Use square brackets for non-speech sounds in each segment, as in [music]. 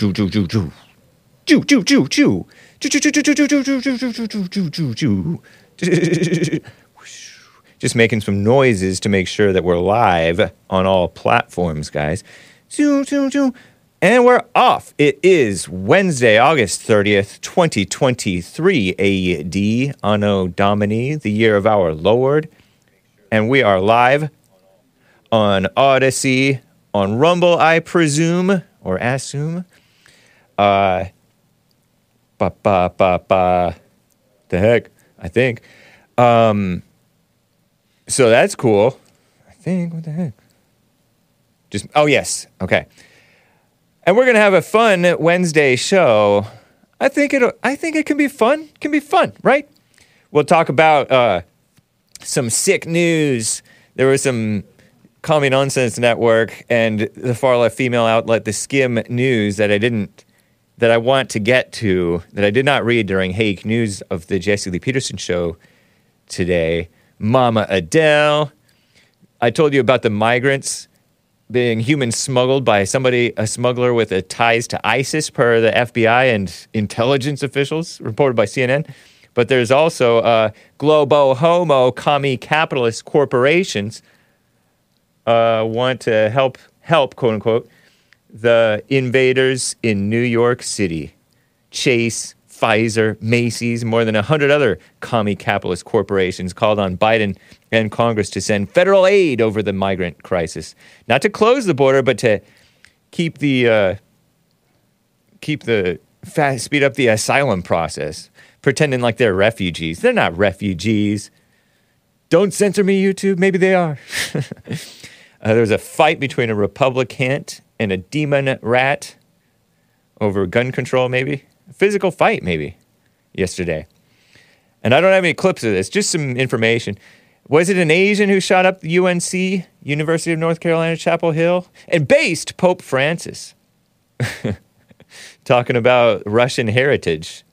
Ju. Ju ju ju ju. Ju ju ju ju ju ju ju ju ju ju ju ju ju. Just making some noises to make sure that we're live on all platforms, guys. Ju ju ju. And we're off. It is Wednesday, August 30th, 2023 AD, Anno Domini, the year of our Lord. And we are live on Odysee, on Rumble, I presume, or assume. Uh, ba ba ba ba. The heck, I think. Um, so that's cool. I think. What the heck? Just oh yes, okay. And we're gonna have a fun Wednesday show. I think it. I think it can be fun. Can be fun, right? We'll talk about uh, some sick news. There was some Me Nonsense Network and the far left female outlet, the Skimm News, that I didn't, that I want to get to, that I did not read during Hake News of the Jesse Lee Peterson show today. Mama Adele. I told you about the migrants being human smuggled by somebody, a smuggler with a ties to ISIS, per the FBI and intelligence officials, reported by CNN. But there's also uh, globo homo commie capitalist corporations uh, want to help help quote unquote the invaders in New York City. Chase, Pfizer, Macy's, more than 100 other commie capitalist corporations called on Biden and Congress to send federal aid over the migrant crisis. Not to close the border, but to keep the uh, keep the fast, speed up the asylum process, pretending like they're refugees. They're not refugees. Don't censor me, YouTube. Maybe they are. [laughs] uh, there was a fight between a Republican and a demon rat over gun control, maybe physical fight, maybe yesterday. And I don't have any clips of this, just some information. Was it an Asian who shot up the UNC, University of North Carolina, Chapel Hill, and based Pope Francis? [laughs] Talking about Russian heritage.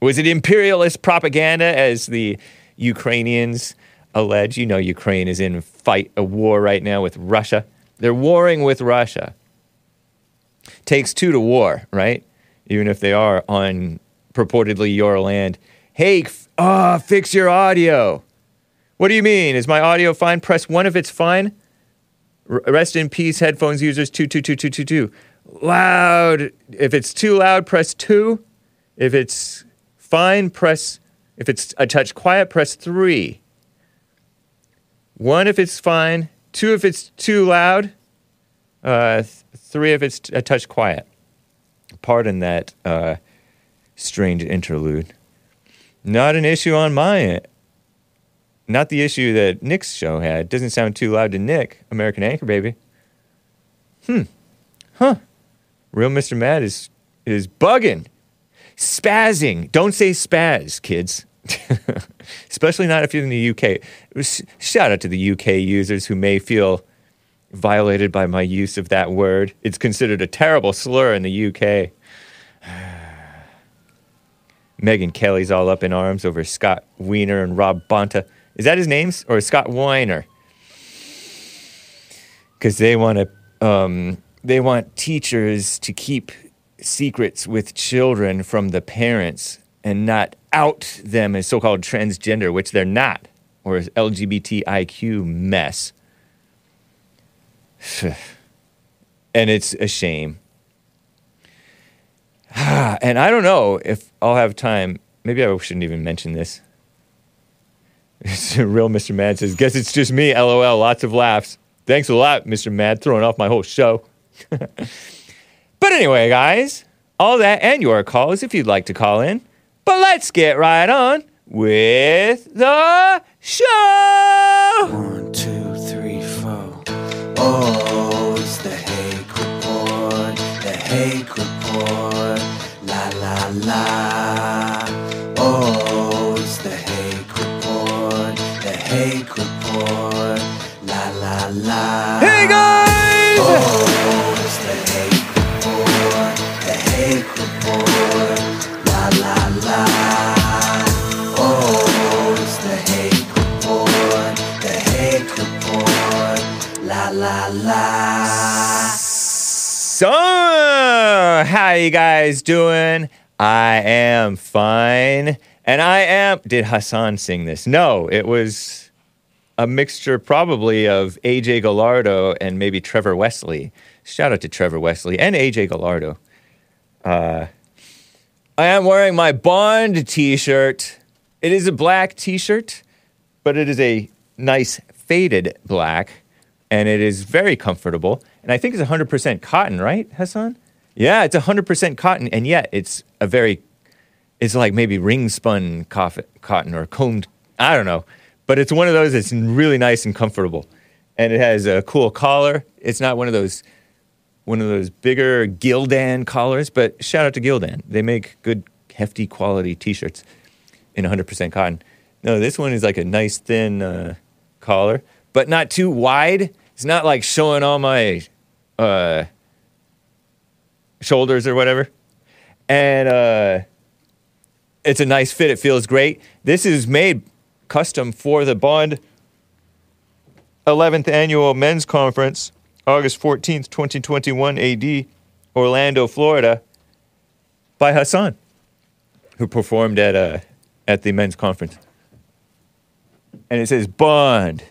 Was it imperialist propaganda as the Ukrainians allege? You know, Ukraine is in fight, a war right now with Russia. They're warring with Russia. Takes two to war, right? Even if they are on purportedly your land. Hey, f- ah, fix your audio. What do you mean? Is my audio fine? Press one if it's fine. R- rest in peace, headphones users. Two, two, two, two, two, two. Loud. If it's too loud, press two. If it's fine, press. If it's a touch quiet, press three. One if it's fine. Two if it's too loud. Uh, th- three if it's a touch quiet. Pardon that uh, strange interlude. Not an issue on my end. Not the issue that Nick's show had. Doesn't sound too loud to Nick, American Anchor Baby. Hmm. Huh. Real Mr. Mad is is bugging. Spazzing. Don't say spaz, kids. [laughs] Especially not if you're in the UK. Shout out to the UK users who may feel violated by my use of that word. It's considered a terrible slur in the UK. [sighs] Megyn Kelly's all up in arms over Scott Weiner and Rob Bonta. Is that his names or Scott Weiner? Because they want to, um, they want teachers to keep secrets with children from the parents and not out them as so-called transgender, which they're not, or as LGBTIQ mess. [sighs] and it's a shame. [sighs] and I don't know if I'll have time. Maybe I shouldn't even mention this. [laughs] Real Mr. Mad says, Guess it's just me, lol. Lots of laughs. Thanks a lot, Mr. Mad, throwing off my whole show. [laughs] but anyway, guys, all that and your calls if you'd like to call in. But let's get right on with the show. One, two. Oh, it's the Hake Report, the Hake Report. La la la. Oh, it's the Hake Report, the Hake Report. La la la. So, how you guys doing? I am fine. And I am. Did Hassan sing this? No, it was a mixture probably of AJ Gallardo and maybe Trevor Wesley. Shout out to Trevor Wesley and AJ Gallardo. Uh, I am wearing my Bond t shirt. It is a black t shirt, but it is a nice faded black and it is very comfortable. And I think it's 100% cotton, right, Hassan? Yeah, it's 100% cotton, and yet it's a very, it's like maybe ring spun cotton or combed, I don't know. But it's one of those that's really nice and comfortable. And it has a cool collar. It's not one of those, one of those bigger Gildan collars, but shout out to Gildan. They make good, hefty quality t-shirts in 100% cotton. No, this one is like a nice thin uh, collar, but not too wide. It's not like showing all my uh, shoulders or whatever. And uh, it's a nice fit. It feels great. This is made custom for the Bond 11th Annual Men's Conference, August 14th, 2021 AD, Orlando, Florida, by Hassan, who performed at, uh, at the men's conference. And it says Bond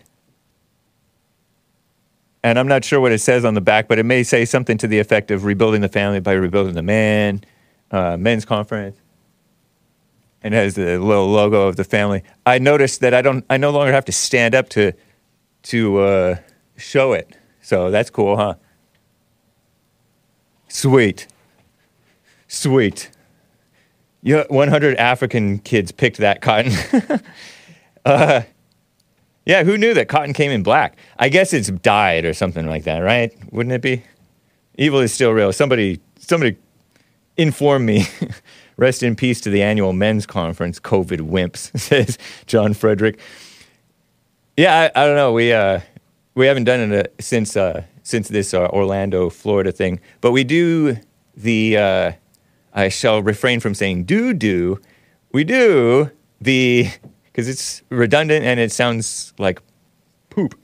and I'm not sure what it says on the back, but it may say something to the effect of rebuilding the family by rebuilding the man, uh, men's conference, and it has the little logo of the family. I noticed that I don't, I no longer have to stand up to, to uh, show it. So that's cool, huh? Sweet, sweet. Yeah, 100 African kids picked that cotton. [laughs] uh, yeah, who knew that cotton came in black? I guess it's dyed or something like that, right? Wouldn't it be? Evil is still real. Somebody, somebody, inform me. [laughs] Rest in peace to the annual men's conference. COVID wimps, [laughs] says John Frederick. Yeah, I, I don't know. We uh, we haven't done it uh, since uh, since this uh, Orlando, Florida thing, but we do the. Uh, I shall refrain from saying do do. We do the because it's redundant and it sounds like poop.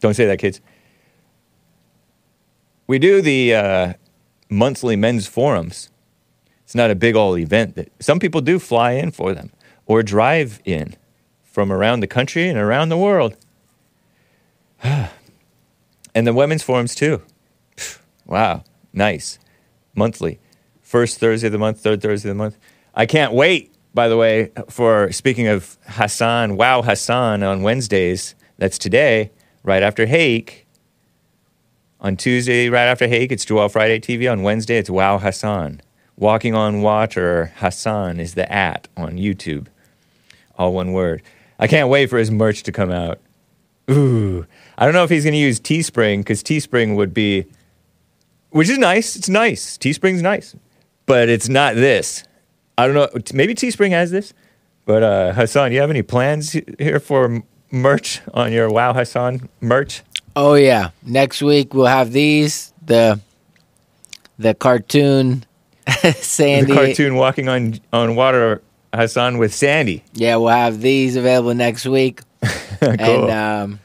Don't say that, kids. We do the uh, monthly men's forums. It's not a big old event that some people do fly in for them or drive in from around the country and around the world. [sighs] and the women's forums too. Wow, nice. Monthly. First Thursday of the month, third Thursday of the month. I can't wait by the way, for speaking of Hassan, Wow Hassan on Wednesdays, that's today, right after Hake. On Tuesday, right after Hake, it's Joel Friday TV. On Wednesday, it's Wow Hassan. Walking on Water Hassan is the at on YouTube. All one word. I can't wait for his merch to come out. Ooh. I don't know if he's going to use Teespring because Teespring would be, which is nice. It's nice. Teespring's nice. But it's not this. I don't know. Maybe Teespring has this, but uh, Hassan, you have any plans here for merch on your Wow Hassan merch? Oh yeah, next week we'll have these the the cartoon [laughs] Sandy the cartoon walking on on water Hassan with Sandy. Yeah, we'll have these available next week. [laughs] cool. And um,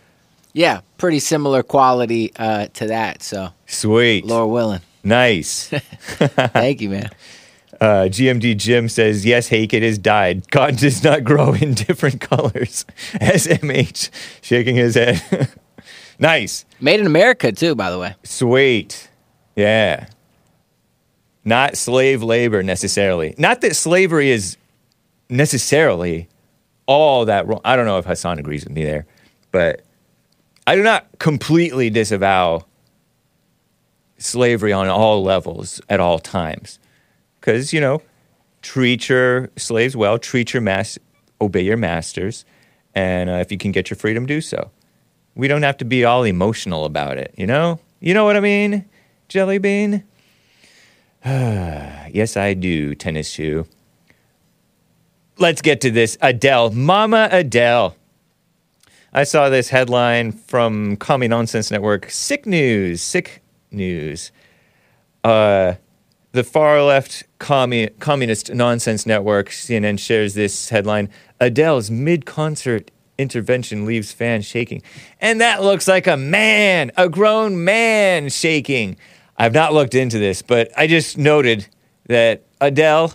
yeah, pretty similar quality uh, to that. So sweet, Lord willing. Nice. [laughs] Thank you, man. Uh, GMD Jim says, yes, Hake, it is dyed. Cotton does not grow in different [laughs] colors. [laughs] SMH shaking his head. [laughs] nice. Made in America, too, by the way. Sweet. Yeah. Not slave labor necessarily. Not that slavery is necessarily all that wrong. I don't know if Hassan agrees with me there, but I do not completely disavow slavery on all levels at all times because you know treat your slaves well treat your mass obey your masters and uh, if you can get your freedom do so. We don't have to be all emotional about it you know? You know what i mean jelly bean? [sighs] Yes i do tennis shoe. Let's get to this adele mama adele. I saw this headline from Commie Nonsense Network. Sick news sick news. Uh the far left commu- communist nonsense network, CNN, shares this headline Adele's mid concert intervention leaves fans shaking. And that looks like a man, a grown man shaking. I've not looked into this, but I just noted that Adele,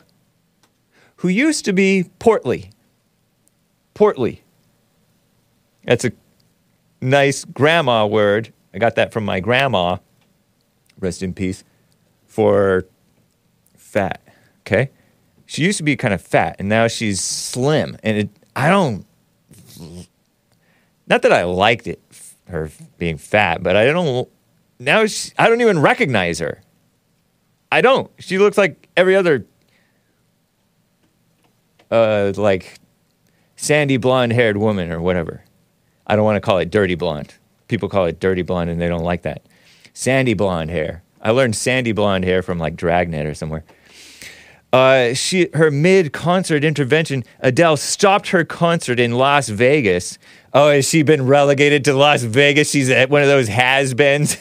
who used to be portly, portly, that's a nice grandma word. I got that from my grandma, rest in peace, for fat. Okay? She used to be kind of fat, and now she's slim. And it, I don't, not that I liked it, her being fat, but I don't, now she, I don't even recognize her. I don't. She looks like every other, uh, like sandy blonde haired woman or whatever. I don't want to call it dirty blonde. People call it dirty blonde and they don't like that. Sandy blonde hair. I learned sandy blonde hair from like Dragnet or somewhere. Uh, she her mid concert intervention, Adele stopped her concert in Las Vegas. Oh, has she been relegated to Las Vegas? She's at one of those has-beens.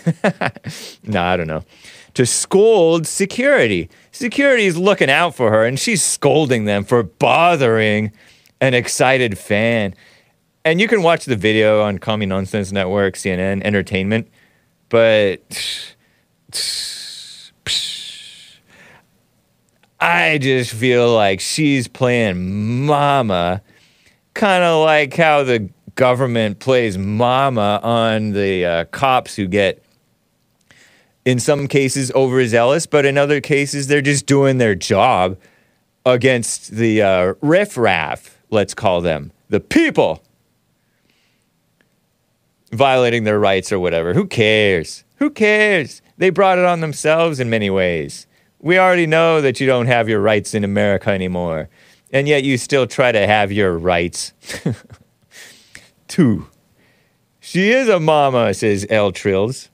[laughs] no, I don't know. To scold security. Security is looking out for her, and she's scolding them for bothering an excited fan. And you can watch the video on Commie Nonsense Network, CNN, Entertainment, but [sighs] I just feel like she's playing mama, kind of like how the government plays mama on the uh, cops who get, in some cases, overzealous, but in other cases, they're just doing their job against the uh, riffraff, let's call them, the people violating their rights or whatever. Who cares? Who cares? They brought it on themselves in many ways. We already know that you don't have your rights in America anymore, and yet you still try to have your rights. [laughs] Two. She is a mama, says L. Trills.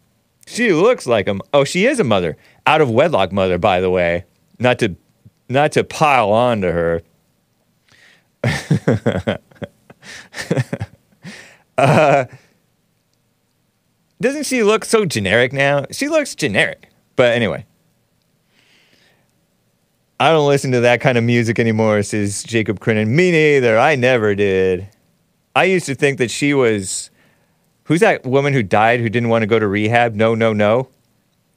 She looks like a. Oh, she is a mother. Out of wedlock mother, by the way. Not to, not to pile on to her. [laughs] uh, doesn't she look so generic now? She looks generic. But anyway. I don't listen to that kind of music anymore, says Jacob Crinnan. Me neither. I never did. I used to think that she was. Who's that woman who died who didn't want to go to rehab? No, no, no.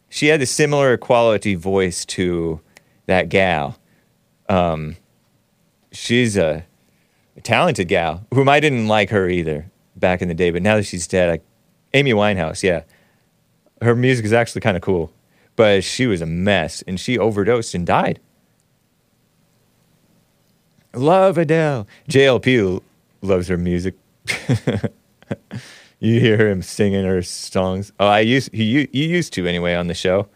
She had a similar quality voice to that gal. Um, she's a, a talented gal, whom I didn't like her either back in the day, but now that she's dead, I, Amy Winehouse, yeah. Her music is actually kind of cool, but she was a mess and she overdosed and died. Love Adele. JLP loves her music. [laughs] you hear him singing her songs. Oh, I used he you used to anyway on the show.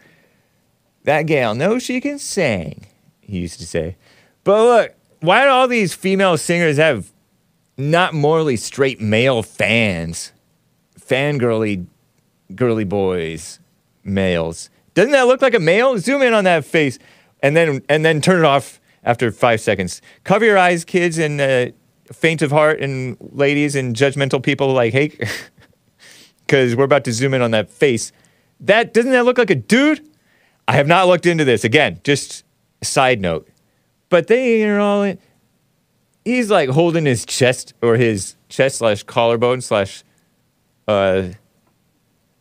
That gal knows she can sing. He used to say. But look, why do all these female singers have not morally straight male fans? Fangirly girly boys, males. Doesn't that look like a male? Zoom in on that face and then and then turn it off after five seconds. Cover your eyes, kids, and uh, faint of heart, and ladies, and judgmental people like, hey, [laughs] because we're about to zoom in on that face. That doesn't that look like a dude? I have not looked into this. Again, just side note. But they are all in. He's like holding his chest or his chest slash collarbone slash uh,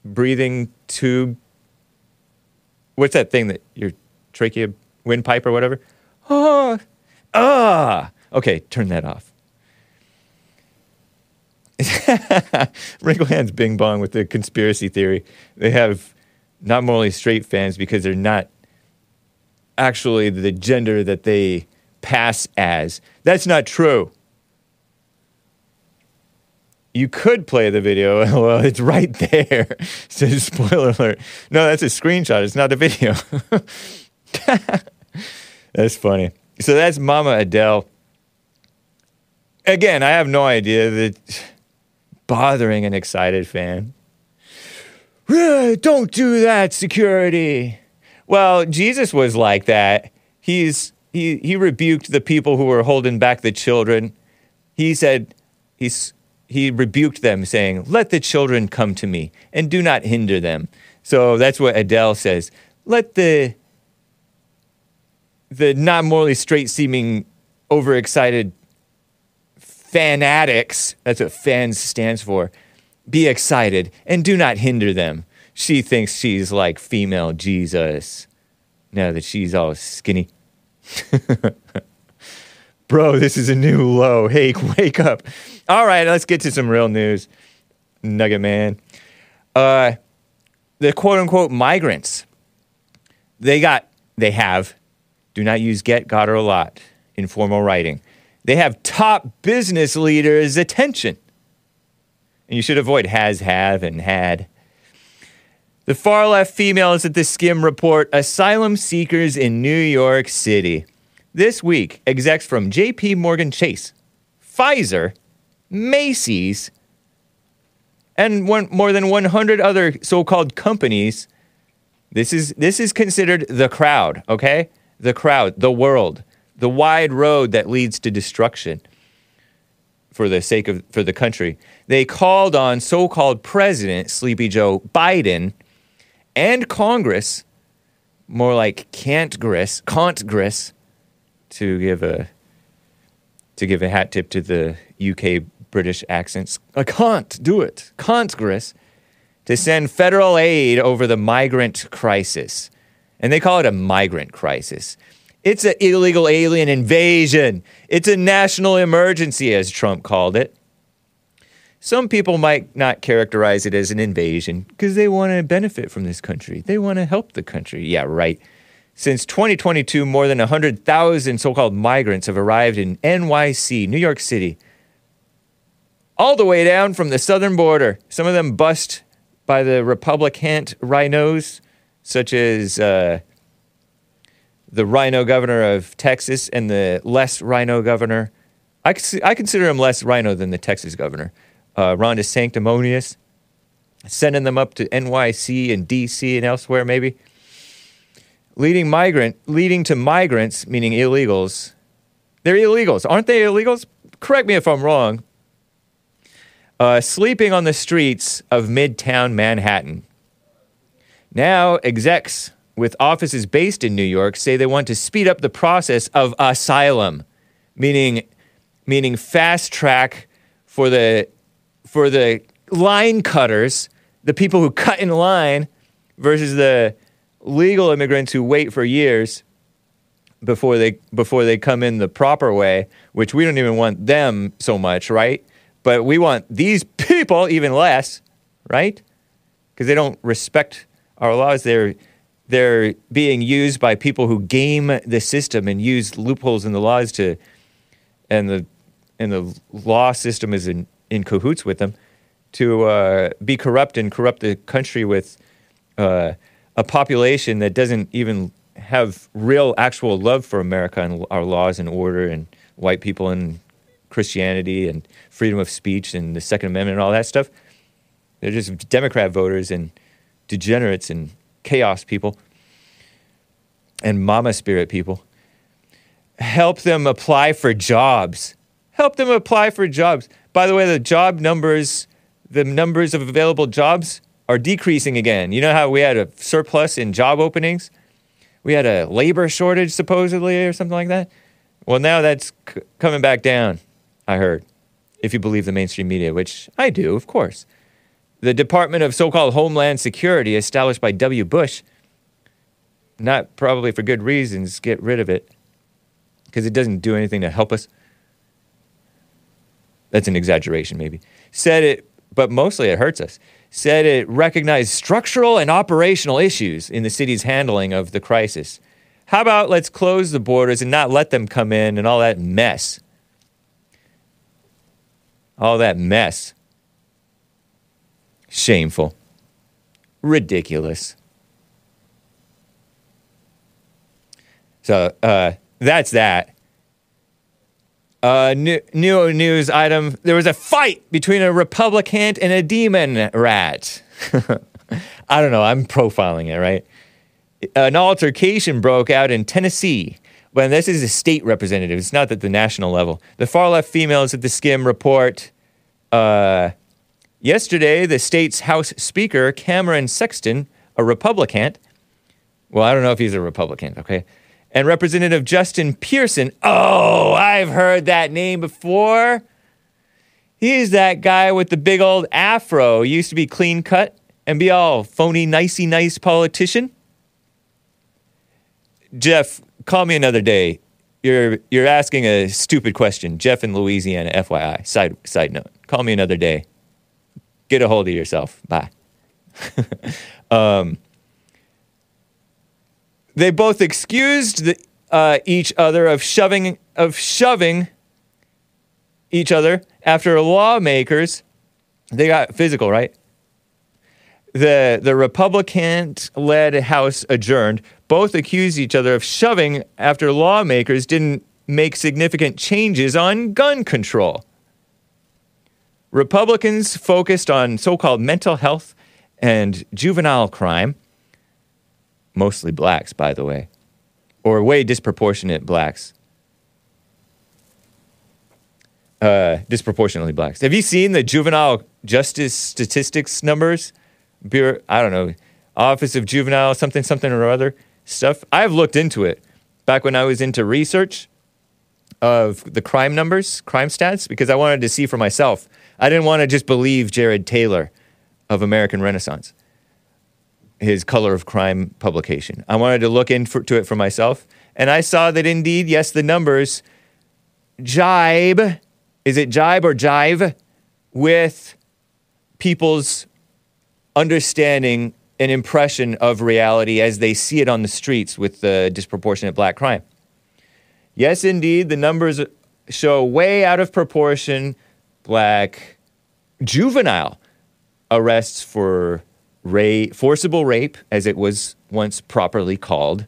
breathing tube. What's that thing that your trachea windpipe or whatever? Oh, ah. Okay, turn that off. [laughs] Wrinkle Hands Bing Bong with the conspiracy theory. They have not morally straight fans because they're not actually the gender that they pass as. That's not true. You could play the video. [laughs] Well, it's right there. [laughs] Says spoiler alert. No, that's a screenshot. It's not a video. That's funny. So that's Mama Adele. Again, I have no idea that bothering an excited fan. Don't do that, security. Well, Jesus was like that. He's he he rebuked the people who were holding back the children. He said he's he rebuked them saying, "Let the children come to me and do not hinder them." So that's what Adele says. Let the the not morally straight seeming overexcited fanatics, that's what fans stands for, be excited and do not hinder them. She thinks she's like female Jesus. now that she's all skinny. [laughs] Bro, this is a new low. Hey, [laughs] wake up. All right, let's get to some real news. Nugget man. Uh, the quote unquote migrants, they got, they have, do not use get, got, or a lot in formal writing. They have top business leaders' attention. And you should avoid has, have, and had. The far left females at the Skimm report asylum seekers in New York City. This week, execs from JP Morgan Chase, Pfizer, Macy's, and one, more than 100 other so-called companies. This is this is considered the crowd, okay? The crowd, the world, the wide road that leads to destruction for the sake of for the country. They called on so-called President Sleepy Joe Biden and Congress, more like Congress, Congress, to give a to give a hat tip to the UK British accents. I can't do it. Congress to send federal aid over the migrant crisis. And they call it a migrant crisis. It's an illegal alien invasion. It's a national emergency, as Trump called it. Some people might not characterize it as an invasion because they want to benefit from this country. They want to help the country. Yeah, right. Since 2022, more than 100,000 so called migrants have arrived in NYC, New York City, all the way down from the southern border. Some of them bust by the Republican rhinos, such as uh, the rhino governor of Texas and the less rhino governor. I, I consider him less rhino than the Texas governor, uh, Ron DeSanctimonious, sending them up to NYC and DC and elsewhere, maybe leading migrant, leading to migrants, meaning illegals. They're illegals, aren't they? Illegals. Correct me if I'm wrong. Uh, sleeping on the streets of Midtown Manhattan. Now, execs with offices based in New York say they want to speed up the process of asylum, meaning, meaning fast track for the, for the line cutters, the people who cut in line, versus the legal immigrants who wait for years before they before they come in the proper way, which we don't even want them so much, right? But we want these [laughs] people even less, right? Because they don't respect our laws. They're they're being used by people who game the system and use loopholes in the laws to, and the and the law system is in, in cahoots with them to uh, be corrupt and corrupt the country with uh, a population that doesn't even have real, actual love for America and our laws and order and white people and Christianity and freedom of speech and the Second Amendment and all that stuff. They're just Democrat voters and degenerates and chaos people and mama spirit people. Help them apply for jobs. Help them apply for jobs. By the way, the job numbers, the numbers of available jobs are decreasing again. You know how we had a surplus in job openings? We had a labor shortage, supposedly, or something like that. Well, now that's c- coming back down, I heard, if you believe the mainstream media, which I do, of course. The Department of so called Homeland Security, established by W. Bush, not probably for good reasons, get rid of it because it doesn't do anything to help us. That's an exaggeration, maybe. Said it, but mostly it hurts us said it recognized structural and operational issues in the city's handling of the crisis. How about let's close the borders and not let them come in and all that mess? All that mess. Shameful. Ridiculous. So uh, that's that. Uh, new, new news item. There was a fight between a Republican and a demon rat. [laughs] I don't know. I'm profiling it, right? An altercation broke out in Tennessee. When this is a state representative, it's not at the national level. The far left females at the Skimm report. Uh, yesterday, the state's House Speaker, Cameron Sexton, a Republican, well, I don't know if he's a Republican, okay, and Representative Justin Pearson. Oh, I've heard that name before. He's that guy with the big old afro. He used to be clean cut and be all phony, nicey, nice politician. Jeff, call me another day. You're you're asking a stupid question. Jeff in Louisiana, FYI. Side side note. Call me another day. Get a hold of yourself. Bye. [laughs] um, they both excused the, uh, each other of shoving of shoving each other after lawmakers they got physical right the the republican led house adjourned both accused each other of shoving after lawmakers didn't make significant changes on gun control republicans focused on so-called mental health and juvenile crime mostly blacks by the way or way disproportionate blacks. Uh, disproportionately blacks. Have you seen the juvenile justice statistics numbers? Bureau, I don't know, Office of Juvenile something something or other stuff. I've looked into it back when I was into research of the crime numbers, crime stats, because I wanted to see for myself. I didn't want to just believe Jared Taylor of American Renaissance his Color of Crime publication. I wanted to look into it for myself, and I saw that indeed, yes, the numbers jibe. Is it jibe or jive with people's understanding and impression of reality as they see it on the streets with the disproportionate black crime? Yes, indeed, the numbers show way out of proportion black juvenile arrests for rape, forcible rape, as it was once properly called,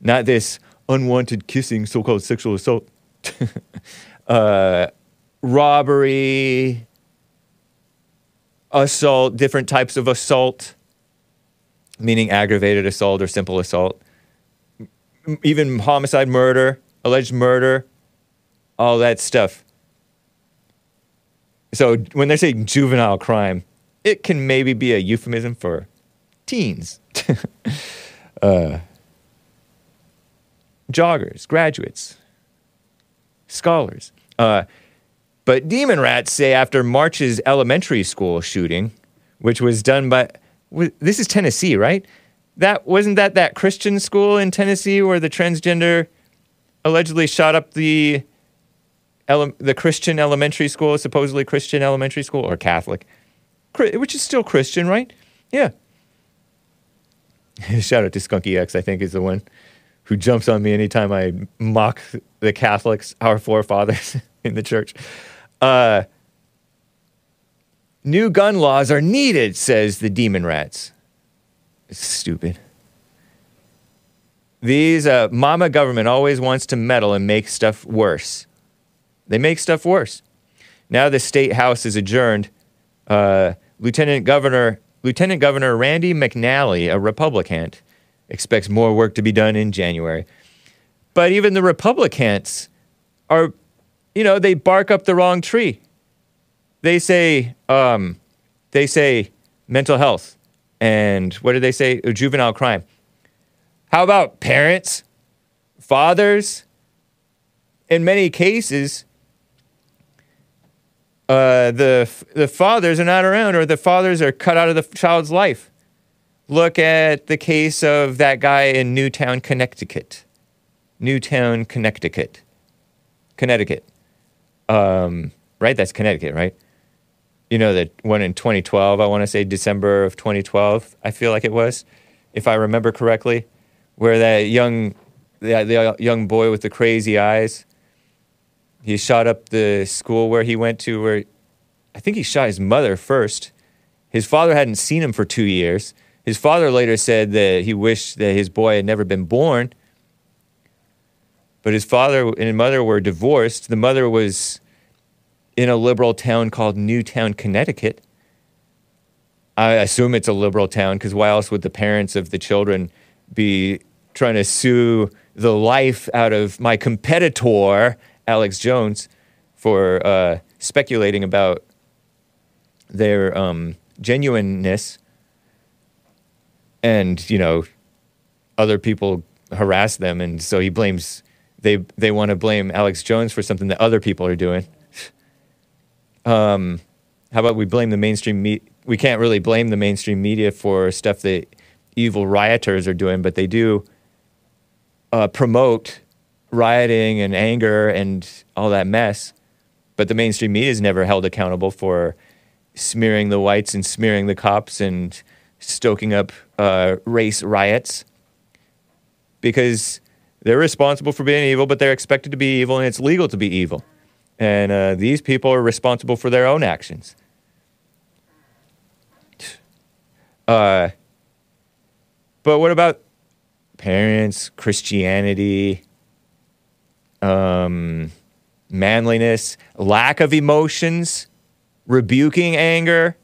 not this unwanted kissing, so called sexual assault, [laughs] uh, robbery, assault, different types of assault, meaning aggravated assault or simple assault, even homicide, murder, alleged murder, all that stuff. So when they're saying juvenile crime, it can maybe be a euphemism for teens, [laughs] uh, joggers, graduates, scholars. Uh, but demon rats say after March's elementary school shooting, which was done by this is Tennessee, right? That wasn't that that Christian school in Tennessee where the transgender allegedly shot up the ele- the Christian elementary school, supposedly Christian elementary school or Catholic which is still Christian, right? Yeah. [laughs] Shout out to Skunky X, I think is the one who jumps on me anytime I mock the Catholics, our forefathers [laughs] in the church. Uh, new gun laws are needed, says the demon rats. It's stupid. These uh, mama government always wants to meddle and make stuff worse. They make stuff worse. Now the state house is adjourned. Uh, Lieutenant Governor Lieutenant Governor Randy McNally, a Republican, expects more work to be done in January. But even the Republicans are, you know, they bark up the wrong tree. They say, um, they say mental health, and what do they say? Juvenile crime. How about parents, fathers? In many cases, uh, the the fathers are not around, or the fathers are cut out of the child's life. Look at the case of that guy in Newtown, Connecticut. Newtown, Connecticut. Connecticut. Um, right? That's Connecticut, right? You know, that one in 2012, I want to say December of 2012, I feel like it was, if I remember correctly, where that young, the, the young boy with the crazy eyes he shot up the school where he went to, where I think he shot his mother first. His father hadn't seen him for two years. His father later said that he wished that his boy had never been born. But his father and mother were divorced. The mother was in a liberal town called Newtown, Connecticut. I assume it's a liberal town because why else would the parents of the children be trying to sue the life out of my competitor Alex Jones for uh, speculating about their um, genuineness, and you know, other people harass them, and so he blames they they want to blame Alex Jones for something that other people are doing. [laughs] um, how about we blame the mainstream media? We can't really blame the mainstream media for stuff that evil rioters are doing, but they do uh, promote rioting and anger and all that mess. But the mainstream media is never held accountable for smearing the whites and smearing the cops and stoking up uh, race riots because they're responsible for being evil, but they're expected to be evil and it's legal to be evil. And uh, these people are responsible for their own actions. Uh, but what about parents, Christianity, um, manliness, lack of emotions, rebuking anger?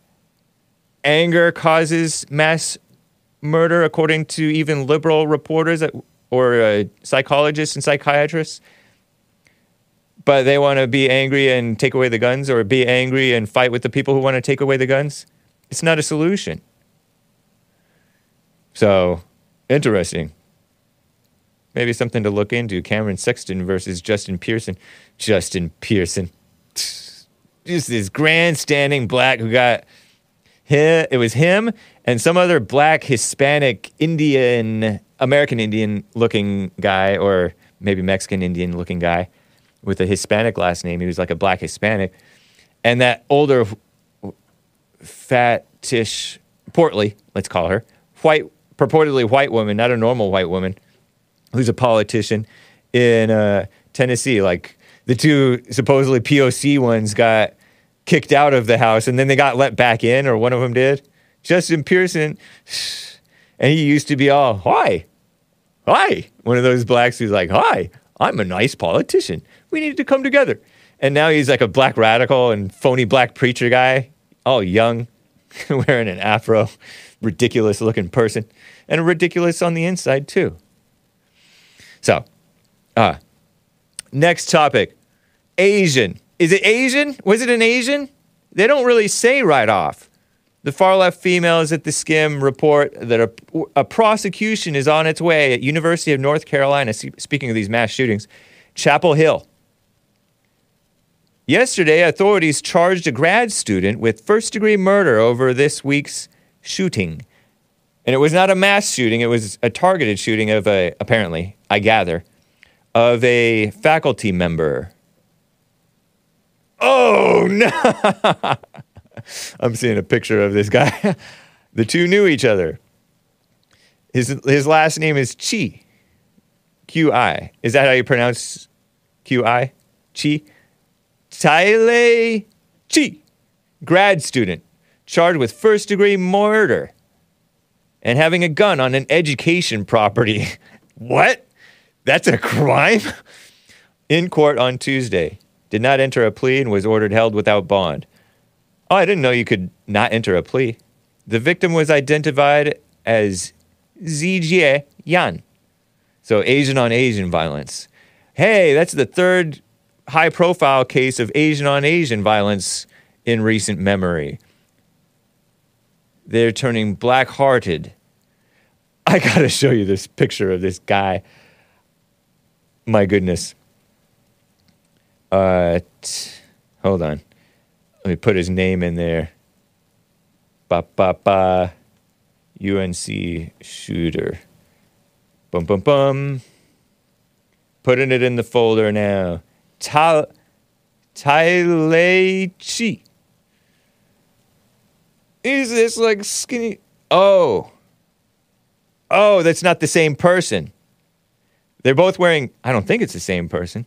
Anger causes mass murder, according to even liberal reporters or uh, psychologists and psychiatrists. But they want to be angry and take away the guns, or be angry and fight with the people who want to take away the guns. It's not a solution. So, interesting. Maybe something to look into. Cameron Sexton versus Justin Pearson. Justin Pearson. [sniffs] Just this grandstanding black who got him, it was him and some other black Hispanic Indian American Indian looking guy or maybe Mexican Indian looking guy with a Hispanic last name. He was like a black Hispanic. And that older fattish portly, let's call her, white purportedly white woman, not a normal white woman, who's a politician in uh, Tennessee. Like the two supposedly POC ones got kicked out of the house and then they got let back in, or one of them did. Justin Pearson, and he used to be all, hi, hi. One of those blacks who's like, hi, I'm a nice politician. We need to come together. And now he's like a black radical and phony black preacher guy, all young, [laughs] wearing an afro, ridiculous looking person, and ridiculous on the inside too. So, uh, next topic Asian. Is it Asian? Was it an Asian? They don't really say right off. The far left females at the Skimm report that a, a, prosecution is on its way at University of North Carolina. Speaking of these mass shootings, Chapel Hill. Yesterday, authorities charged a grad student with first degree murder over this week's shooting. And it was not a mass shooting, it was a targeted shooting of a, apparently, I gather, of a faculty member. Oh, no! [laughs] I'm seeing a picture of this guy. [laughs] the two knew each other. His, his last name is Chi. Q I. Is that how you pronounce Q I? Chi? Taile Chi. Grad student charged with first degree murder and having a gun on an education property. [laughs] what? That's a crime? In court on Tuesday. Did not enter a plea and was ordered held without bond. Oh, I didn't know you could not enter a plea. The victim was identified as Zijie Yan. So Asian on Asian violence. Hey, that's the third high profile case of Asian on Asian violence in recent memory. They're turning black hearted. I gotta show you this picture of this guy. My goodness. Uh, t- hold on. Let me put his name in there. Ba ba ba. UNC shooter. Bum bum bum. Putting it in the folder now. Ta Tai Chi. Is this like skinny? Oh. Oh, that's not the same person. They're both wearing, I don't think it's the same person.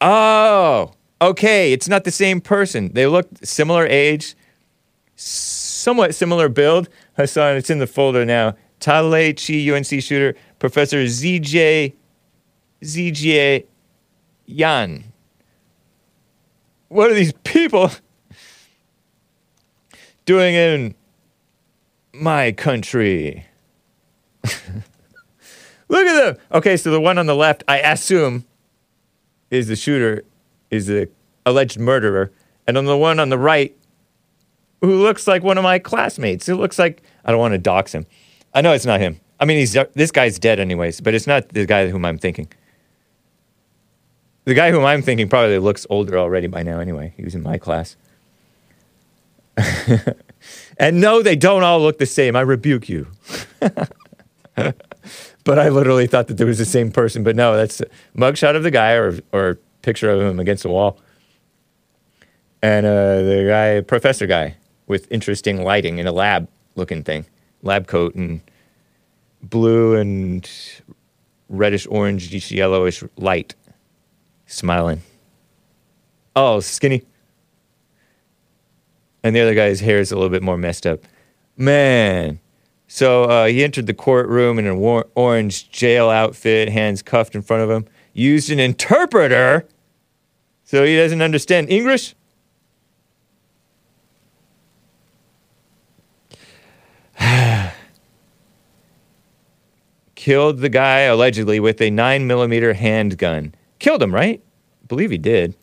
Oh. Okay, it's not the same person. They look similar age, somewhat similar build. Hassan, it's in the folder now. Tale Chi, UNC shooter, Professor ZJ, ZJ Yan. What are these people [laughs] doing in my country? [laughs] Look at them. Okay, so the one on the left, I assume, is the shooter is the alleged murderer, and on the one on the right, who looks like one of my classmates. It looks like I don't want to dox him. I know it's not him. I mean, he's this guy's dead anyways, but it's not the guy whom I'm thinking. The guy whom I'm thinking probably looks older already by now. Anyway, he was in my class. [laughs] and no, they don't all look the same. I rebuke you. [laughs] but I literally thought that there was the same person. But no, that's a mugshot of the guy or or picture of him against the wall. And uh, the guy, professor guy, with interesting lighting in a lab looking thing, lab coat and blue and reddish orange, yellowish light, smiling. Oh, skinny. And the other guy's hair is a little bit more messed up. Man. So uh, he entered the courtroom in an war- orange jail outfit, hands cuffed in front of him, used an interpreter so he doesn't understand English. [sighs] Killed the guy allegedly with a 9 millimeter handgun. Killed him, right? believe he did.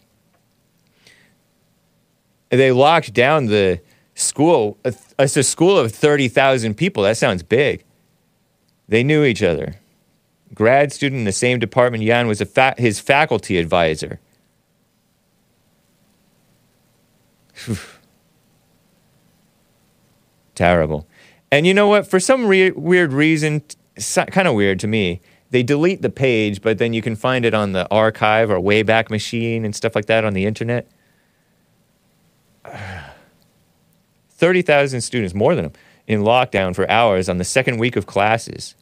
They locked down the school. It's a school of 30,000 people. That sounds big. They knew each other. Grad student in the same department, Jan was fa- his faculty advisor. [sighs] Terrible. And you know what? For some re- weird reason, so, kind of weird to me, they delete the page, but then you can find it on the archive or Wayback Machine and stuff like that on the internet. [sighs] 30,000 students, more than them, in lockdown for hours on the second week of classes.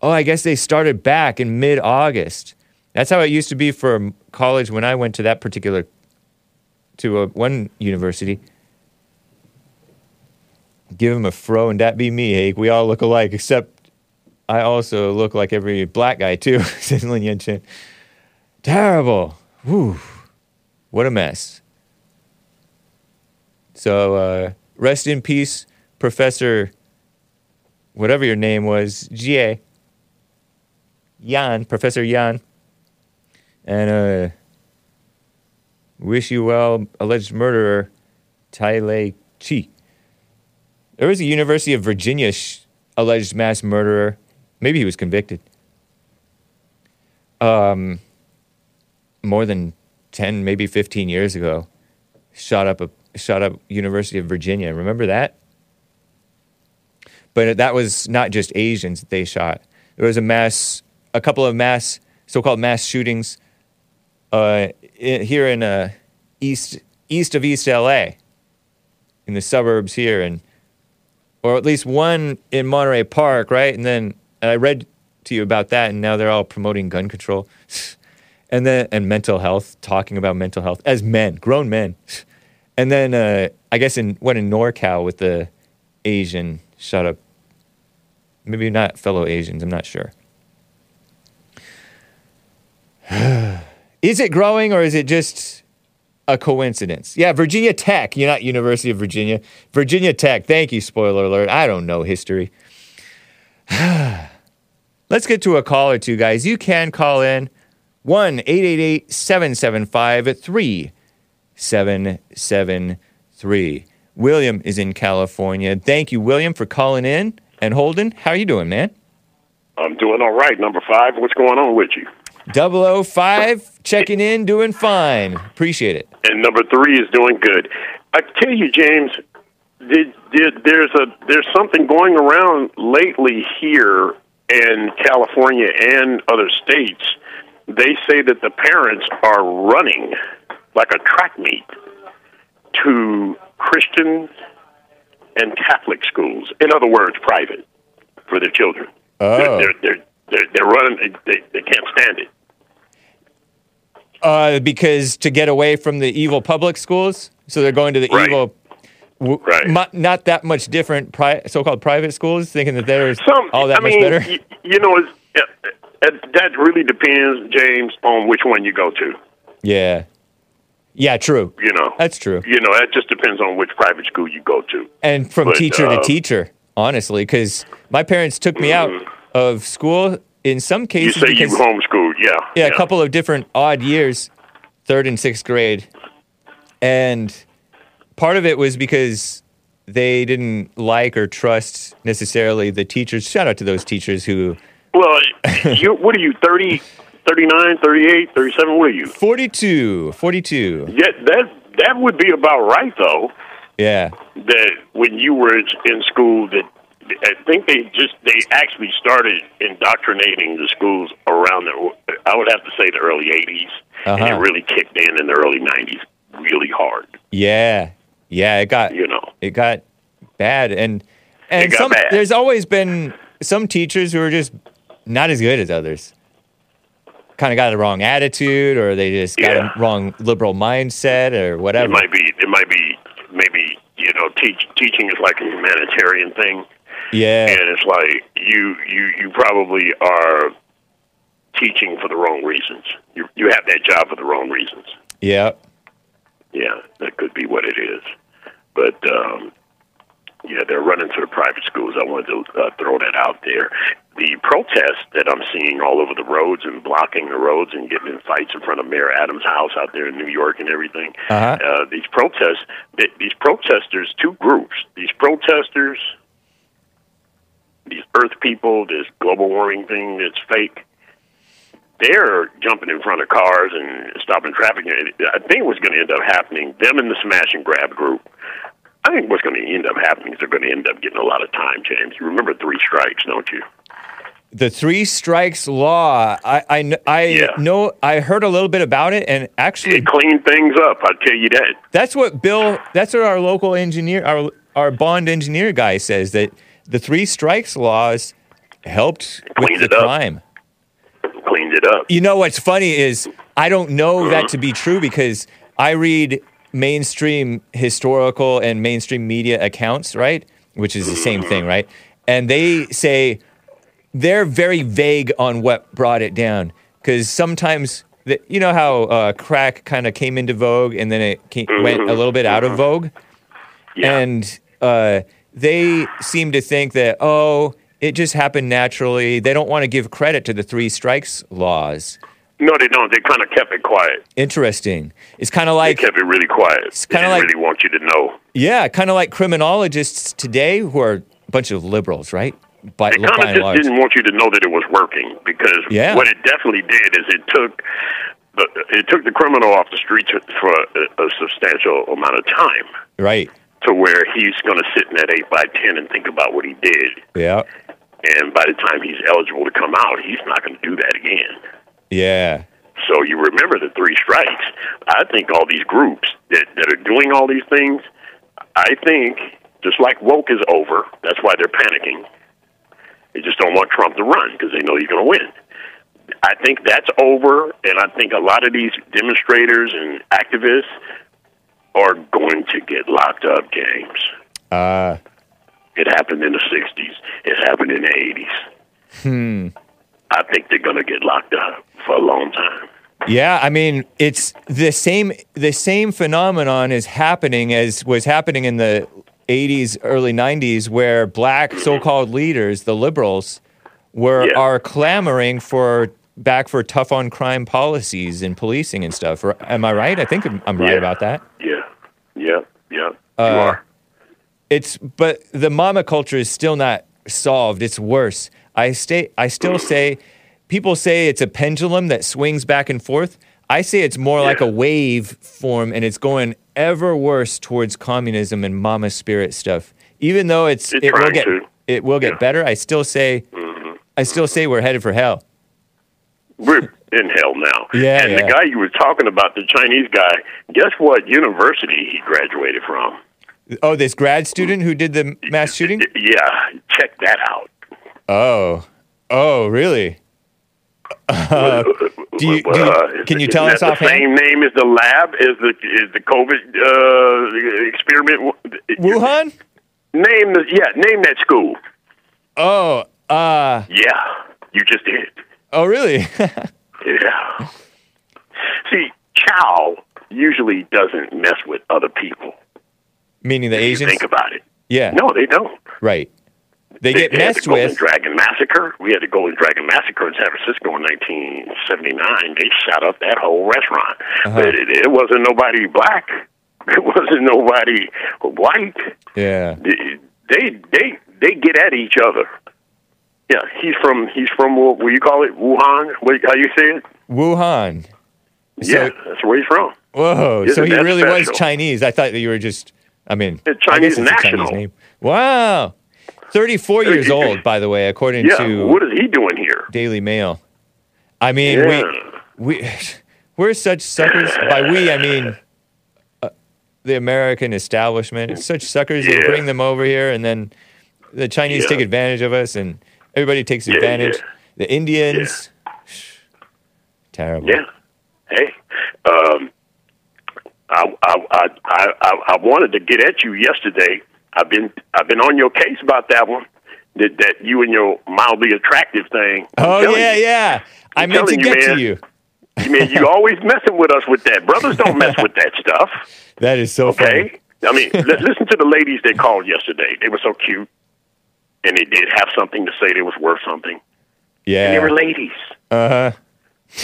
Oh, I guess they started back in mid August. That's how it used to be for college when I went to that particular, to a, one university. Give him a fro and that be me, Hake. We all look alike, except I also look like every black guy too, [laughs] said Lin Yen Chin. Terrible. Whew. What a mess. So, uh, rest in peace, Professor, whatever your name was, Jie. Yan, Professor Yan. And uh, wish you well, alleged murderer, Tai Lei Chi. There was a University of Virginia sh- alleged mass murderer. Maybe he was convicted. Um, more than 10, maybe 15 years ago, shot up a shot up University of Virginia. Remember that? But that was not just Asians that they shot. There was a mass, a couple of mass, so-called mass shootings uh, here in uh, east east of East LA, in the suburbs here, and or at least one in Monterey Park, right? And then and I read to you about that, and now they're all promoting gun control, [laughs] and then and mental health, talking about mental health as men, grown men, [laughs] and then uh, I guess in what in NorCal with the Asian shut up, maybe not fellow Asians, I'm not sure. [sighs] is it growing or is it just a coincidence? Yeah, Virginia Tech. You're not University of Virginia. Virginia Tech. Thank you, spoiler alert. I don't know history. [sighs] Let's get to a call or two, guys. You can call in 1 888 775 3773. William is in California. Thank you, William, for calling in and holding. How are you doing, man? I'm doing all right. Number five, what's going on with you? 005, checking in, doing fine. Appreciate it. And number three is doing good. I tell you, James, did, did, there's a there's something going around lately here in California and other states. They say that the parents are running like a track meet to Christian and Catholic schools. In other words, private for their children. Oh. They're, they're, they're, they're, running. They, they can't stand it. Uh, because to get away from the evil public schools, so they're going to the Right. evil, Right. mo- not that much different pri- so-called private schools, thinking that they're Some, all that I much mean, better. y- you know, it's, uh, uh, that really depends, James, on which one you go to. yeah, yeah, true. You know, That's true. you know, that just depends on which private school you go to. And from But, teacher to uh, teacher, honestly, because my parents took me out of school in some cases. You say you because- homeschooled, yeah, yeah, a couple of different odd years, third and sixth grade. And part of it was because they didn't like or trust necessarily the teachers. Shout out to those teachers who Well, you what are you 30, 39, 38, 37? What are you? 42, 42. Yeah, that that would be about right though. Yeah. That when you were in school, that I think they just they actually started indoctrinating the schools around the. I would have to say the early '80s, and Uh-huh. it really kicked in in the early '90s really hard. Yeah, yeah, it got You know, it got bad, and and some bad. there's always been some teachers who are just not as good as others. Kind of got the wrong attitude, or they just got Yeah. a wrong liberal mindset, or whatever. it might be it might be maybe you know teach, teaching is like a humanitarian thing, Yeah, and it's like you you you probably are teaching for the wrong reasons. You you have that job for the wrong reasons. yeah, Yeah, that could be what it is. But um, yeah, they're running to the private schools. I wanted to uh, throw that out there. The protests that I'm seeing all over the roads and blocking the roads and getting in fights in front of Mayor Adams' house out there in New York and everything. Uh-huh. Uh, these protests, th- these protesters, two groups. These protesters, these Earth people, this global warming thing that's fake they're jumping in front of cars and stopping traffic. I think what's going to end up happening, them and the smash and grab group, I think what's going to end up happening is they're going to end up getting a lot of time, James. You remember three strikes, don't you? The three strikes law. I I, I Yeah. know I heard a little bit about it, and actually, It cleaned things up, I'll tell you that. That's what Bill. That's what our local engineer, our our bond engineer guy says that the three strikes laws helped with Cleaned the it up. crime. Cleaned it up. You know what's funny is I don't know uh-huh. that to be true because I read mainstream historical and mainstream media accounts, right? Which is the same mm-hmm. thing, right? And they say they're very vague on what brought it down because sometimes the, you know how uh, crack kind of came into vogue and then it came, went a little bit out of vogue Yeah. and uh, they seem to think that oh it just happened naturally they don't want to give credit to the three strikes laws no, they don't. They kind of kept it quiet. interesting it's kind of They like kept it really quiet. They kinda like- really want you to know. yeah kind of like criminologists today who are a bunch of liberals right by, They kind of just large didn't want you to know that it was working because Yeah. what it definitely did is it took the, it took the criminal off the streets for a, a substantial amount of time. right to where he's going to sit in that 8 by 10 and think about what he did. yeah And by the time he's eligible to come out, he's not going to do that again. yeah So you remember the three strikes. I think all these groups that, that are doing all these things, I think just like woke is over, that's why they're panicking. They just don't want Trump to run because they know he's going to win. I think that's over, and I think a lot of these demonstrators and activists are going to get locked up, James. uh It happened in the 60s. It happened in the 80s. Hmm. I think they're going to get locked up for a long time. Yeah, I mean, it's the same the same phenomenon is happening as was happening in the 80s, early 90s where black so-called leaders, the liberals, were Yeah. are clamoring for back for tough on crime policies and policing and stuff. Am I right? I think I'm, right Yeah. about that. Yeah, yeah, yeah. Uh, you are. It's but the mama culture is still not solved. It's worse. I stay I still say people say it's a pendulum that swings back and forth. I say it's more like a wave form and it's going ever worse towards communism and mama spirit stuff. Even though it's It's it will get to. it will get Yeah. better, I still say mm-hmm. I still say we're headed for hell. We're in hell now. [laughs] Yeah, And the guy you were talking about, the Chinese guy, guess what university he graduated from? Oh, this grad student who did the mass shooting? Yeah, check that out. Oh. Oh, really? Uh, do you, do you, Uh, can you tell us the offhand? same name as the lab? Is the is the COVID uh, experiment? Wuhan? Name the yeah. Name that school. Oh, uh, Yeah, you just did. oh, really? [laughs] Yeah. See, Chow usually doesn't mess with other people. Meaning the Asians? think about it. Yeah. No, they don't. Right. They get they had messed the Golden with. Dragon Massacre. We had the Golden Dragon Massacre in San Francisco in 1979. They shot up that whole restaurant, Uh-huh. but it, it wasn't nobody black. [laughs] It wasn't nobody white. Yeah. They they they, they get at each other. Yeah, he's from he's from what, what you call it, Wuhan. What, how you say it? Wuhan. So- yeah, that's where he's from. Whoa. So Isn't he that really was? Chinese. I thought that you were just, I mean, I Chinese a national. Chinese name. Wow. 34 years old, by the way, according Yeah. to What is he doing here? Daily Mail. I mean, Yeah. we we [laughs] we're such suckers. By we, I mean uh, the American establishment. It's such suckers. They Yeah. bring them over here, and then the Chinese Yeah. take advantage of us, and everybody takes advantage. The Indians, terrible. Yeah. Hey. Um, I, I, I, I I wanted to get at you yesterday. I've been I've been on your case about that one. That that you and your mildly attractive thing. I'm Oh yeah, you. yeah. I I'm meant to you, get to man. you. I mean, you always messing with us with that. Brothers don't mess with that stuff. [laughs] That is so funny. Okay. I mean, [laughs] li- listen to the ladies they called yesterday. They were so cute, and they did have something to say. They was worth something. Yeah, and they were ladies. Uh huh.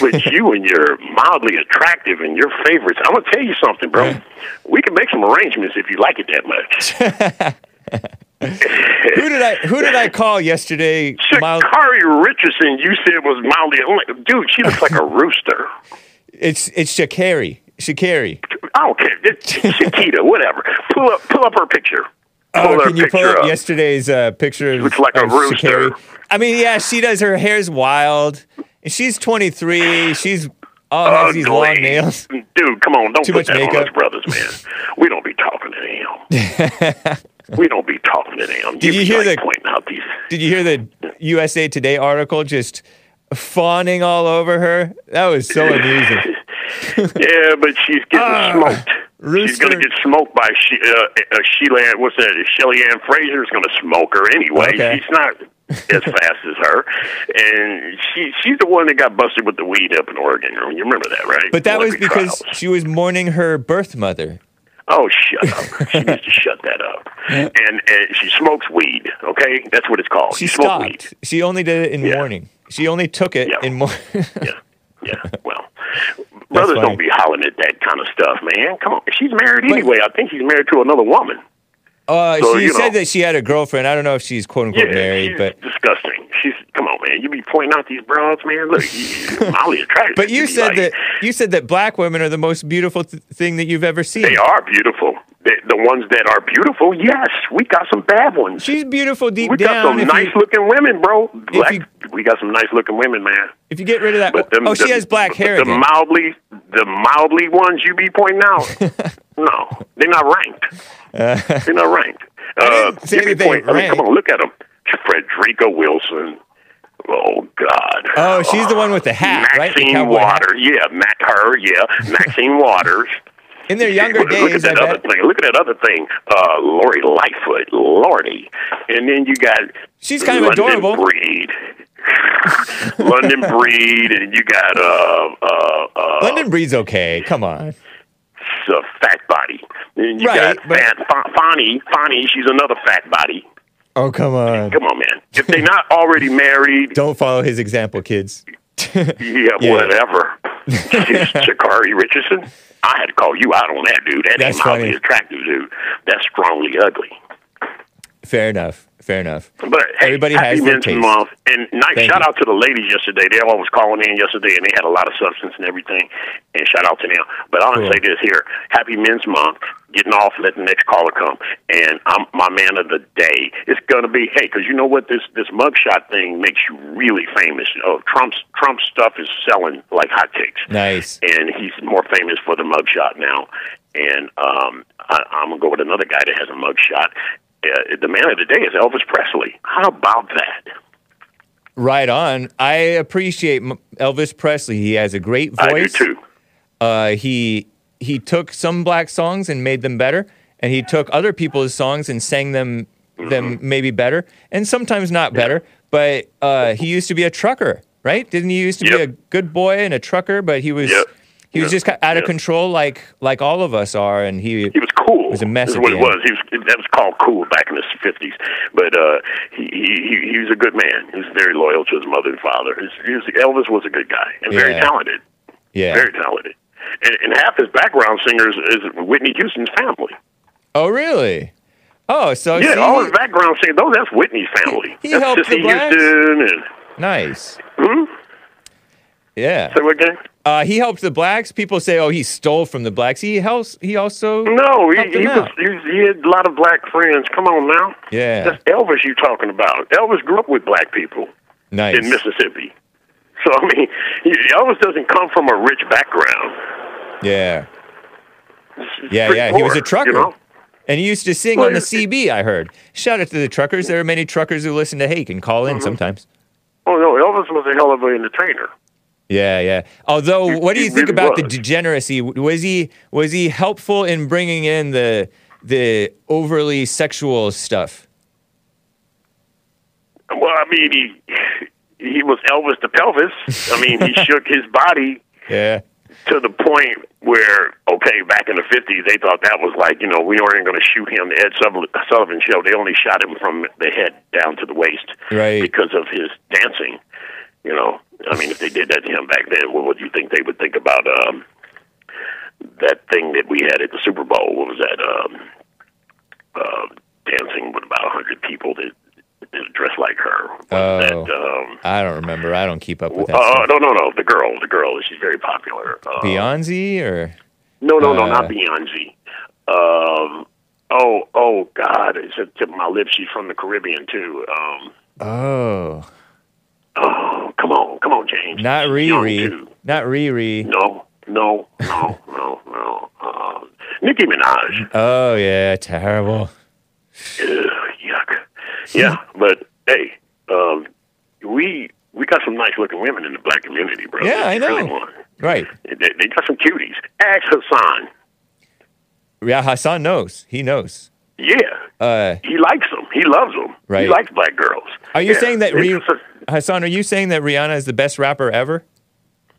But you and your mildly attractive and your favorites. I'm gonna tell you something, bro. We can make some arrangements if you like it that much. [laughs] Who did I Who did I call yesterday? Mild- Sha'Carri Richardson, you said was mildly. I'm like, dude, she looks like a [laughs] rooster. It's it's Sha'Carri. Sha'Carri. I don't care. It's Shakita, whatever. Pull up, pull up her picture. Pull Oh, can you pull up up. yesterday's uh, picture of, looks like a rooster. Sha'Carri? I mean, yeah, she does. Her hair's wild. She's 23. She's all has these long nails. Dude, come on, don't Too put that on makeup. us brothers, man. we don't be talking to them. [laughs] we don't be talking to them. Did you hear like the- pointing out these? Did you hear the USA Today article just fawning all over her? That was so amusing. [laughs] Yeah, but she's getting Ah, smoked. She's going to get smoked by she, uh, uh, Sheila. What's that? Shelly Ann Fraser is going to smoke her anyway. Okay. She's not [laughs] as fast as her, and she she's the one that got busted with the weed up in Oregon. You remember that, right? But that was because trials. she was mourning her birth mother. Oh, shut up! she needs to shut that up. [laughs] And, and she smokes weed. Okay, that's what it's called. She smoke weed. She only did it in Yeah. mourning. She only took it Yeah. in mourning. [laughs] Yeah, yeah. Well, brothers don't be hollering at that kind of stuff, man. Come on, she's married anyway. I think she's married to another woman. Uh, So, she said know. that she had a girlfriend. I don't know if she's quote unquote Yeah, married, but disgusting. She's come on, man. You be pointing out these broads, man. Look, you, Molly attractive. but you said like, that you said that black women are the most beautiful th- thing that you've ever seen. they are beautiful. The, the ones that are beautiful, yes, we got some bad ones. She's beautiful deep we got down. some nice you, looking women, bro. Black, you- we got some nice looking women, man. if you get rid of that, But them, oh, she has black hair The again. mildly, the mildly ones you be pointing out, [laughs] no, they're not ranked. They're not ranked. Uh, you be point- I mean, come ranked. on, look at them. Frederica Wilson. Oh God. Oh, she's the one with the hat, right? Maxine cowboy hat. Waters. Yeah, Mac her. Yeah, [laughs] Maxine Waters. In their younger look, look days, at I that other bet thing. Look at that other thing. Uh, Lori Lightfoot, Lordy, and then you got She's kind of London adorable. Breed. [laughs] London Breed, and you got uh uh uh London Breed's okay. Come on. it's a fat body. And you Right, got but- fat Fa- Fani. Fani, she's another fat body. Oh, come on. Come on, man. If they're [laughs] not already married, Don't follow his example, kids. [laughs] yeah, Yeah. whatever. [laughs] Sha'Carri Richardson. I had to call you out on that, dude. That That's mildly attractive, dude. That's strongly ugly. Fair enough. Fair enough. But Everybody happy has their taste. Month, and nice Thank shout you. out to the ladies yesterday. They all was calling in yesterday, and they had a lot of substance and everything. And shout out to them. But I want Cool. to say this here: Happy Men's Month. Getting off, let the next caller come. And I'm my man of the day. It's gonna be hey, because you know what this this mugshot thing makes you really famous. Oh, Trump's Trump's stuff is selling like hotcakes Nice. and he's more famous for the mugshot now. And um, I, I'm gonna go with another guy that has a mugshot. Uh, the man of the day is Elvis Presley. How about that? Right on. I appreciate Elvis Presley. He has a great voice. I do too. Uh, he he took some black songs and made them better, and he took other people's songs and sang them them Mm-hmm. maybe better, and sometimes not better. But uh, he used to be a trucker, right? Didn't he used to be a good boy and a trucker? But he was Yep. he was Yep. just out of Yep. control, like like all of us are, and he He was cool. was a mess Is what it end. was. He was. That was called cool back in the fifties. But uh, he, he he was a good man. He was very loyal to his mother and father. His, was, Elvis was a good guy and very talented. yeah. Very talented. And, and half his background singers is Whitney Houston's family. Oh really? Oh, so Yeah, see, all his background singers. Those that's Whitney's family. He that's helped the Cissy blacks. Houston and nice. hmm? Yeah. What again? Uh, he helped the blacks. People say, "Oh, he stole from the blacks." He helps. He also No, he, he was he, he had a lot of black friends. Come on now. Yeah. That's Elvis you talking about. Elvis grew up with black people nice. in Mississippi. So I mean, he, [laughs] Elvis doesn't come from a rich background. Yeah, yeah, yeah. He was a trucker, You know? and he used to sing Well, on the CB. I heard. Shout out to the truckers. There are many truckers who listen to Hake and call Mm-hmm. in sometimes. Oh no, Elvis was a hell of an entertainer. Yeah, yeah. Although, He- what do you think really about the degeneracy? Was he was he helpful in bringing in the the overly sexual stuff? Well, I mean, he [laughs] he was Elvis the pelvis. I mean, he [laughs] shook his body Yeah, to the point where, okay, back in the fifties, they thought that was like, you know, we weren't going to shoot him. The Ed Sullivan- Sullivan show, they only shot him from the head down to the waist, Right. Because of his dancing. You know, I mean, if they did that to him back then, what would you think they would think about um, that thing that we had at the Super Bowl? What was that? Um, uh, dancing with about a hundred people that, that dressed like her. Oh. that, um, I don't remember. I don't keep up with that. uh, no, no, no. The girl, the girl. She's very popular. Uh, Beyonce or no, no, no, Uh, not Beyonce. Um, oh, oh, God, it's at the tip of my lips. She's from the Caribbean too. Um, oh, oh, come on, come on, James. not Riri, not Riri. No, no, no, no, no. Uh, Nicki Minaj. Oh yeah, terrible. Ugh. Yeah, but hey, um, we we got some nice looking women in the black community, bro. Yeah, I If you really know. Right. They, they got some cuties. Ask Hassan. Yeah, Hassan knows. He knows. Yeah, Uh, he likes them. He loves them. Right. He likes black girls. are you Yeah. saying that Ri- It's- Hassan? Are you saying that Rihanna is the best rapper ever?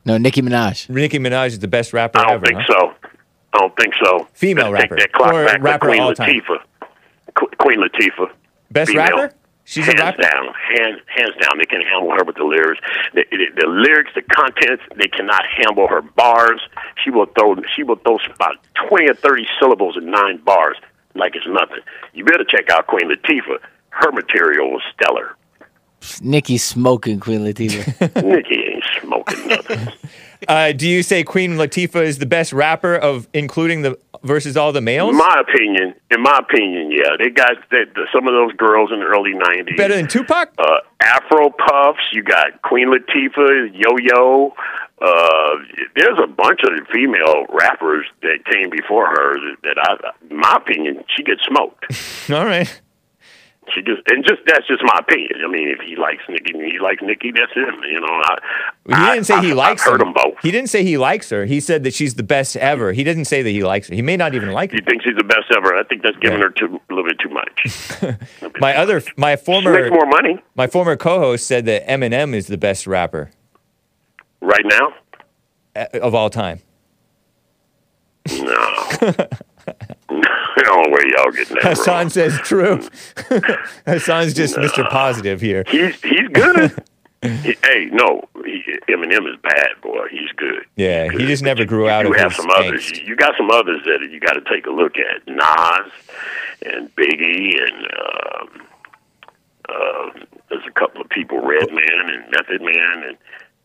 No, Nicki Minaj. Nicki Minaj is the best rapper I don't ever. think huh? so. I don't think so. Female Let's rapper. Take that clock Or back rapper Queen all time. Latifah. Qu- Queen Latifah. Best female. rapper? She's a hands rapper. down, hands hands down. They can handle her with the lyrics, the, the, the lyrics, the contents. They cannot handle her bars. She will throw she will throw about twenty or thirty syllables in nine bars like it's nothing. You better check out Queen Latifah. Her material was stellar. Nicki smoking Queen Latifah. [laughs] [laughs] Nikki ain't smoking nothing. [laughs] Uh, do you say Queen Latifah is the best rapper of including the versus all the males? In my opinion, in my opinion, yeah, they got they, the, some of those girls in the early '90s. Better than Tupac? uh, Afro Puffs. You got Queen Latifah, Yo Yo. Uh, there's a bunch of female rappers that came before her that, that I, in my opinion, she gets smoked. [laughs] all right. She just and just that's just my opinion. I mean, if he likes Nicki, he likes Nicki. That's him. You know, I, He didn't say he I- likes I've heard her. them both. He didn't say he likes her. He said that she's the best ever. He didn't say that he likes her. He may not even like her. He thinks he's the best ever. I think that's giving Yeah. her too, a little bit too much. [laughs] My other, my she former, makes more money my former co-host said that Eminem is the best rapper right now. uh, of all time. No. [laughs] Know where y'all getting that Hassan from. says true. [laughs] Hassan's just Mr. Positive here. He's he's good. [laughs] He- hey, no, he, Eminem is bad, boy. He's good. Yeah, He's he just never But grew you, out you of have his some others. angst. You got some others that you got to take a look at. Nas and Biggie and um, uh, there's a couple of people, Redman and Method Man, and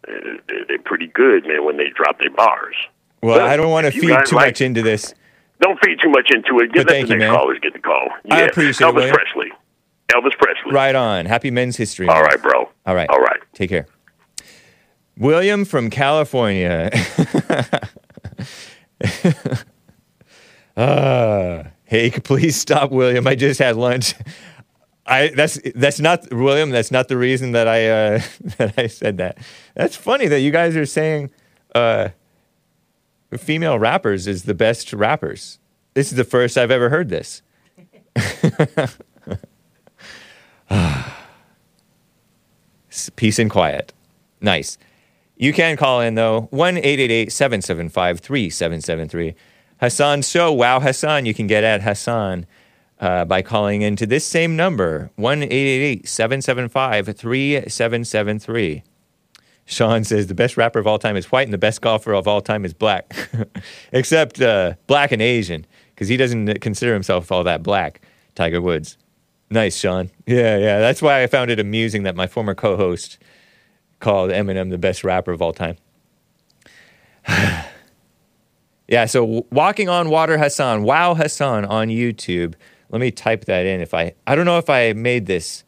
uh, they're, pretty good, man. When they drop their bars. Well, Well, I don't want to feed too like- much into this. Don't feed too much into it. Get thank the you, next man. callers get the call. I Yeah. appreciate it, Elvis. Presley. Elvis Presley. Right on. Happy Men's History. All right, bro. All right. All right. Take care. William from California. [laughs] uh, hey, [laughs] please stop, William. I just had lunch. I that's that's not William. That's not the reason that I uh, [laughs] that I said that. That's funny that you guys are saying uh, female rappers is the best rappers. This is the first I've ever heard this. [laughs] Peace and quiet. Nice. You can call in though, 1 775 3773. Hassan's show, Wow Hassan, you can get at Hassan uh, by calling into this same number, 1 775 3773. Sean says the best rapper of all time is white and the best golfer of all time is black, [laughs] except uh, black and Asian, because he doesn't consider himself all that black. Tiger Woods. Nice, Sean. Yeah, yeah. That's why I found it amusing that my former co host called Eminem the best rapper of all time. [sighs] yeah, so walking on water Hassan, wow Hassan on YouTube. Let me type that in if I I don't know if I made this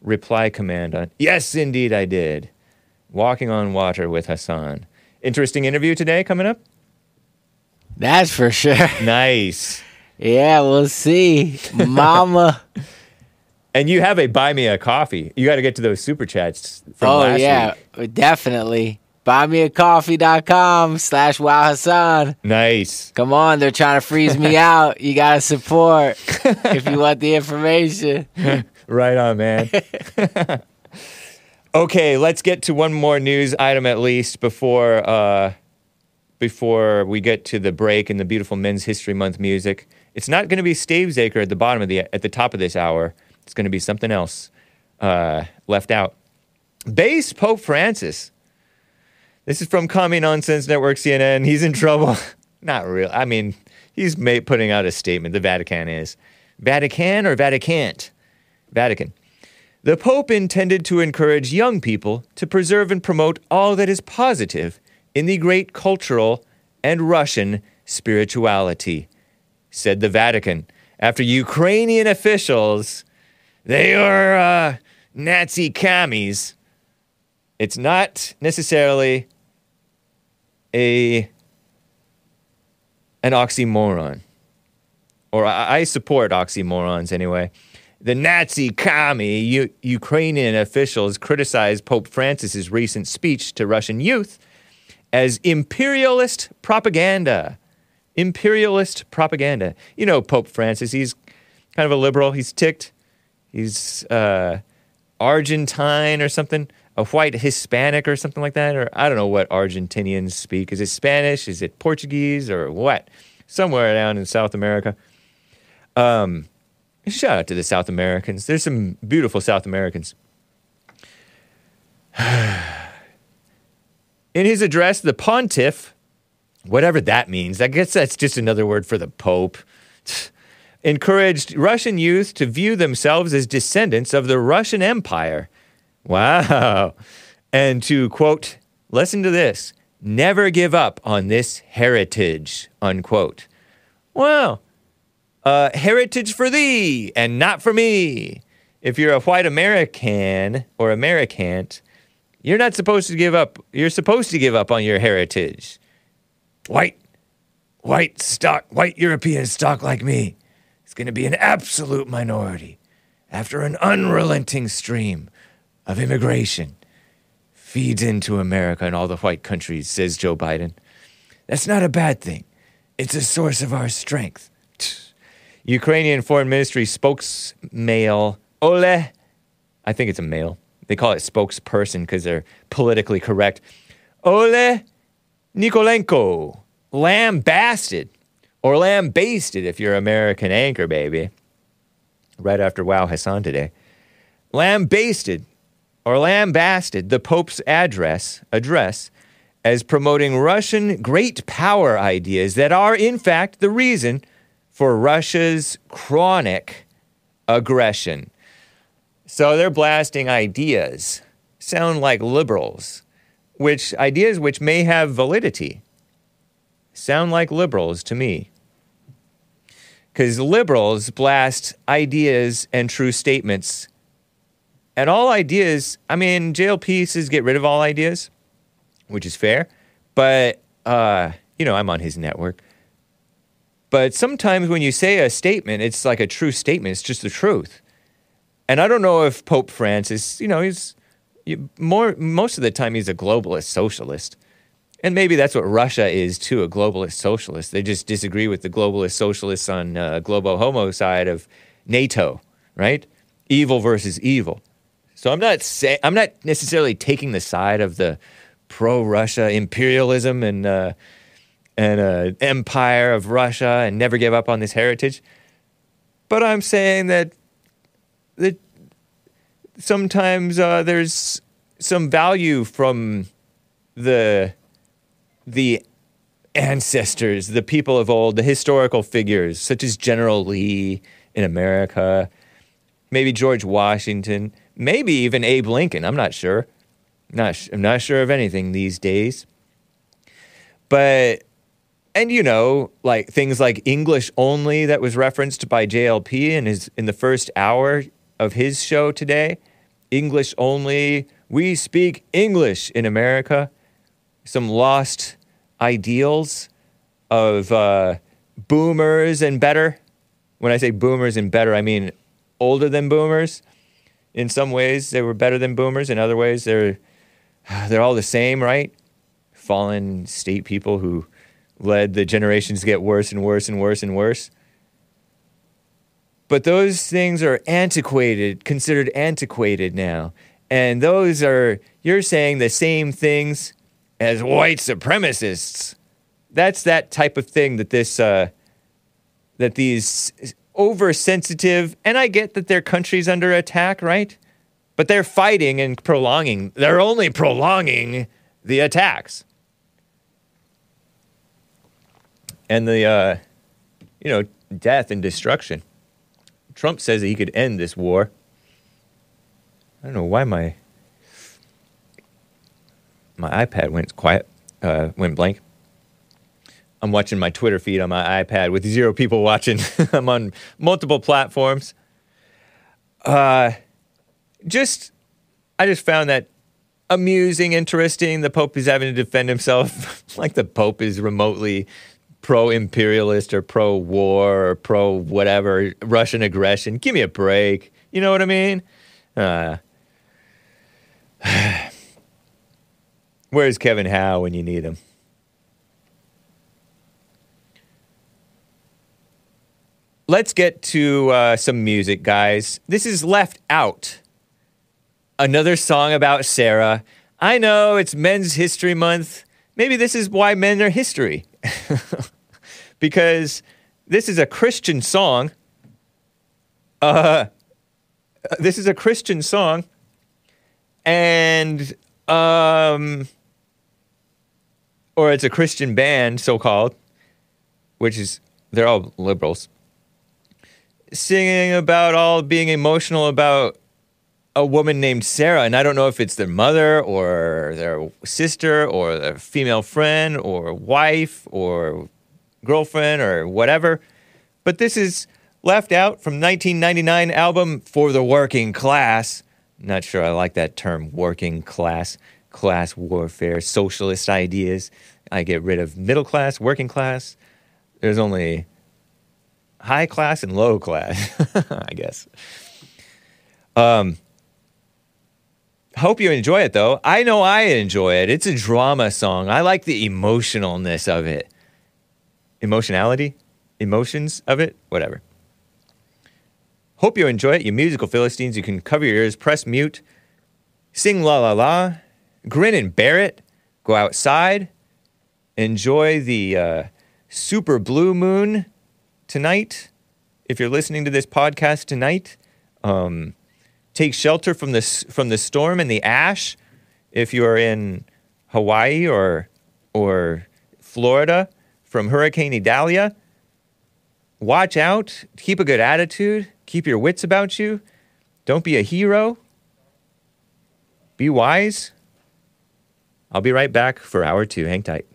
reply command on. Yes, indeed I did. Walking on water with Hassan. Interesting interview today coming up. That's for sure. [laughs] Nice. Yeah, we'll see. Mama. [laughs] And you have a buy me a coffee. You got to get to those super chats from last year. oh, last yeah, week. definitely. Buymeacoffee.com slash wow Hassan. Nice. Come on, they're trying to freeze me [laughs] out. You got to support if you want the information. Right on, man. Okay, let's get to one more news item at least before uh, before we get to the break and the beautiful Men's History Month music. It's not going to be Stavesacre at the bottom of the at the top of this hour. It's going to be something else uh, left out. Base Pope Francis. This is from Commie Nonsense Network CNN. He's in trouble. [laughs] not real. I mean, he's putting out a statement. The Vatican is. Vatican or Vaticant? Vatican. The Pope intended to encourage young people to preserve and promote all that is positive in the great cultural and Russian spirituality, said the Vatican, after Ukrainian officials, they are uh, Nazi commies. It's not necessarily a an oxymoron, or I, I support oxymorons anyway. The Nazi commie U- Ukrainian officials criticized Pope Francis's recent speech to Russian youth as imperialist propaganda. Imperialist propaganda. You know, Pope Francis, he's kind of a liberal. He's ticked. He's uh, Argentine or something, a white Hispanic or something like that. Or I don't know what Argentinians speak. Is it Spanish? Is it Portuguese or what? Somewhere down in South America. Um, shout out to the South Americans. There's some beautiful South Americans. [sighs] In his address, the pontiff, whatever that means, I guess that's just another word for the Pope, [sniffs] encouraged Russian youth to view themselves as descendants of the Russian Empire. Wow. And to quote, listen to this, never give up on this heritage, unquote. Well, uh, heritage for thee and not for me. If you're a white American or Americant, you're not supposed to give up. You're supposed to give up on your heritage. White, white stock, white European stock like me is going to be an absolute minority after an unrelenting stream of immigration feeds into America and all the white countries, says Joe Biden. That's not a bad thing. It's a source of our strength. Ukrainian Foreign Ministry spokesmale Ole, I think it's a male, they call it spokesperson because they're politically correct. Ole Nikolenko, lambasted, or lambasted if you're American anchor, baby. Right after Wow Hassan today. Lambasted or lambasted the Pope's address, address as promoting Russian great power ideas that are, in fact, the reason for Russia's chronic aggression. So they're blasting ideas, sound like liberals, which ideas which may have validity sound like liberals to me. Because liberals blast ideas and true statements. And all ideas, I mean, JLP says get rid of all ideas, which is fair. But, uh, you know, I'm on his network. But sometimes when you say a statement, it's like a true statement, it's just the truth. And I don't know if Pope Francis, you know, he's more most of the time he's a globalist socialist. And maybe that's what Russia is too, a globalist socialist. They just disagree with the globalist socialists on uh, globo homo side of NATO, right? Evil versus evil. So I'm not say, I'm not necessarily taking the side of the pro-Russia imperialism and uh, and an empire of Russia and never give up on this heritage. But I'm saying that that sometimes uh, there's some value from the the ancestors, the people of old, the historical figures such as General Lee in America, maybe George Washington, maybe even Abe Lincoln. I'm not sure. Not, I'm not sure of anything these days. But and you know, like things like English only that was referenced by JLP in his in the first hour of his show today. English only. We speak English in America. Some lost ideals of uh, boomers and better. When I say boomers and better, I mean older than boomers. In some ways, they were better than boomers. In other ways, they're [sighs] they're all the same, right? Fallen state people who led the generations to get worse and worse and worse and worse. But those things are antiquated, considered antiquated now. And those are, you're saying the same things as white supremacists. That's that type of thing that this, uh, that these oversensitive, and I get that their country's under attack, right? But they're fighting and prolonging, they're only prolonging the attacks. And the uh, you know death and destruction. Trump says that he could end this war. I don't know why my my iPad went quiet, uh, went blank. I'm watching my Twitter feed on my iPad with zero people watching. [laughs] I'm on multiple platforms. Uh, just, I just found that amusing, interesting. The Pope is having to defend himself [laughs] like the Pope is remotely pro imperialist or pro war or pro whatever, Russian aggression. Give me a break. You know what I mean? Uh, [sighs] where's Kevin Howe when you need him? Let's get to uh, some music, guys. This is Left Out. Another song about Sarah. I know it's Men's History Month. Maybe this is why men are history. [laughs] because this is a Christian song. Uh, this is a Christian song, and um, or it's a Christian band, so called, which is they're all liberals, singing about all being emotional about a woman named Sarah, and I don't know if it's their mother or their sister or their female friend or wife or girlfriend or whatever. But this is left out from 1999 album for the working class. Not sure I like that term, working class, class warfare, socialist ideas. I get rid of middle class, working class. There's only high class and low class, [laughs] I guess. Um, Hope you enjoy it though. I know I enjoy it. It's a drama song. I like the emotionalness of it. Emotionality? Emotions of it? Whatever. Hope you enjoy it, you musical Philistines. You can cover your ears, press mute, sing la la la, grin and bear it, go outside, enjoy the uh, super blue moon tonight. If you're listening to this podcast tonight, um, take shelter from the, from the storm and the ash if you are in Hawaii or, or Florida from Hurricane Idalia. Watch out, keep a good attitude, keep your wits about you. Don't be a hero. Be wise. I'll be right back for hour two. Hang tight.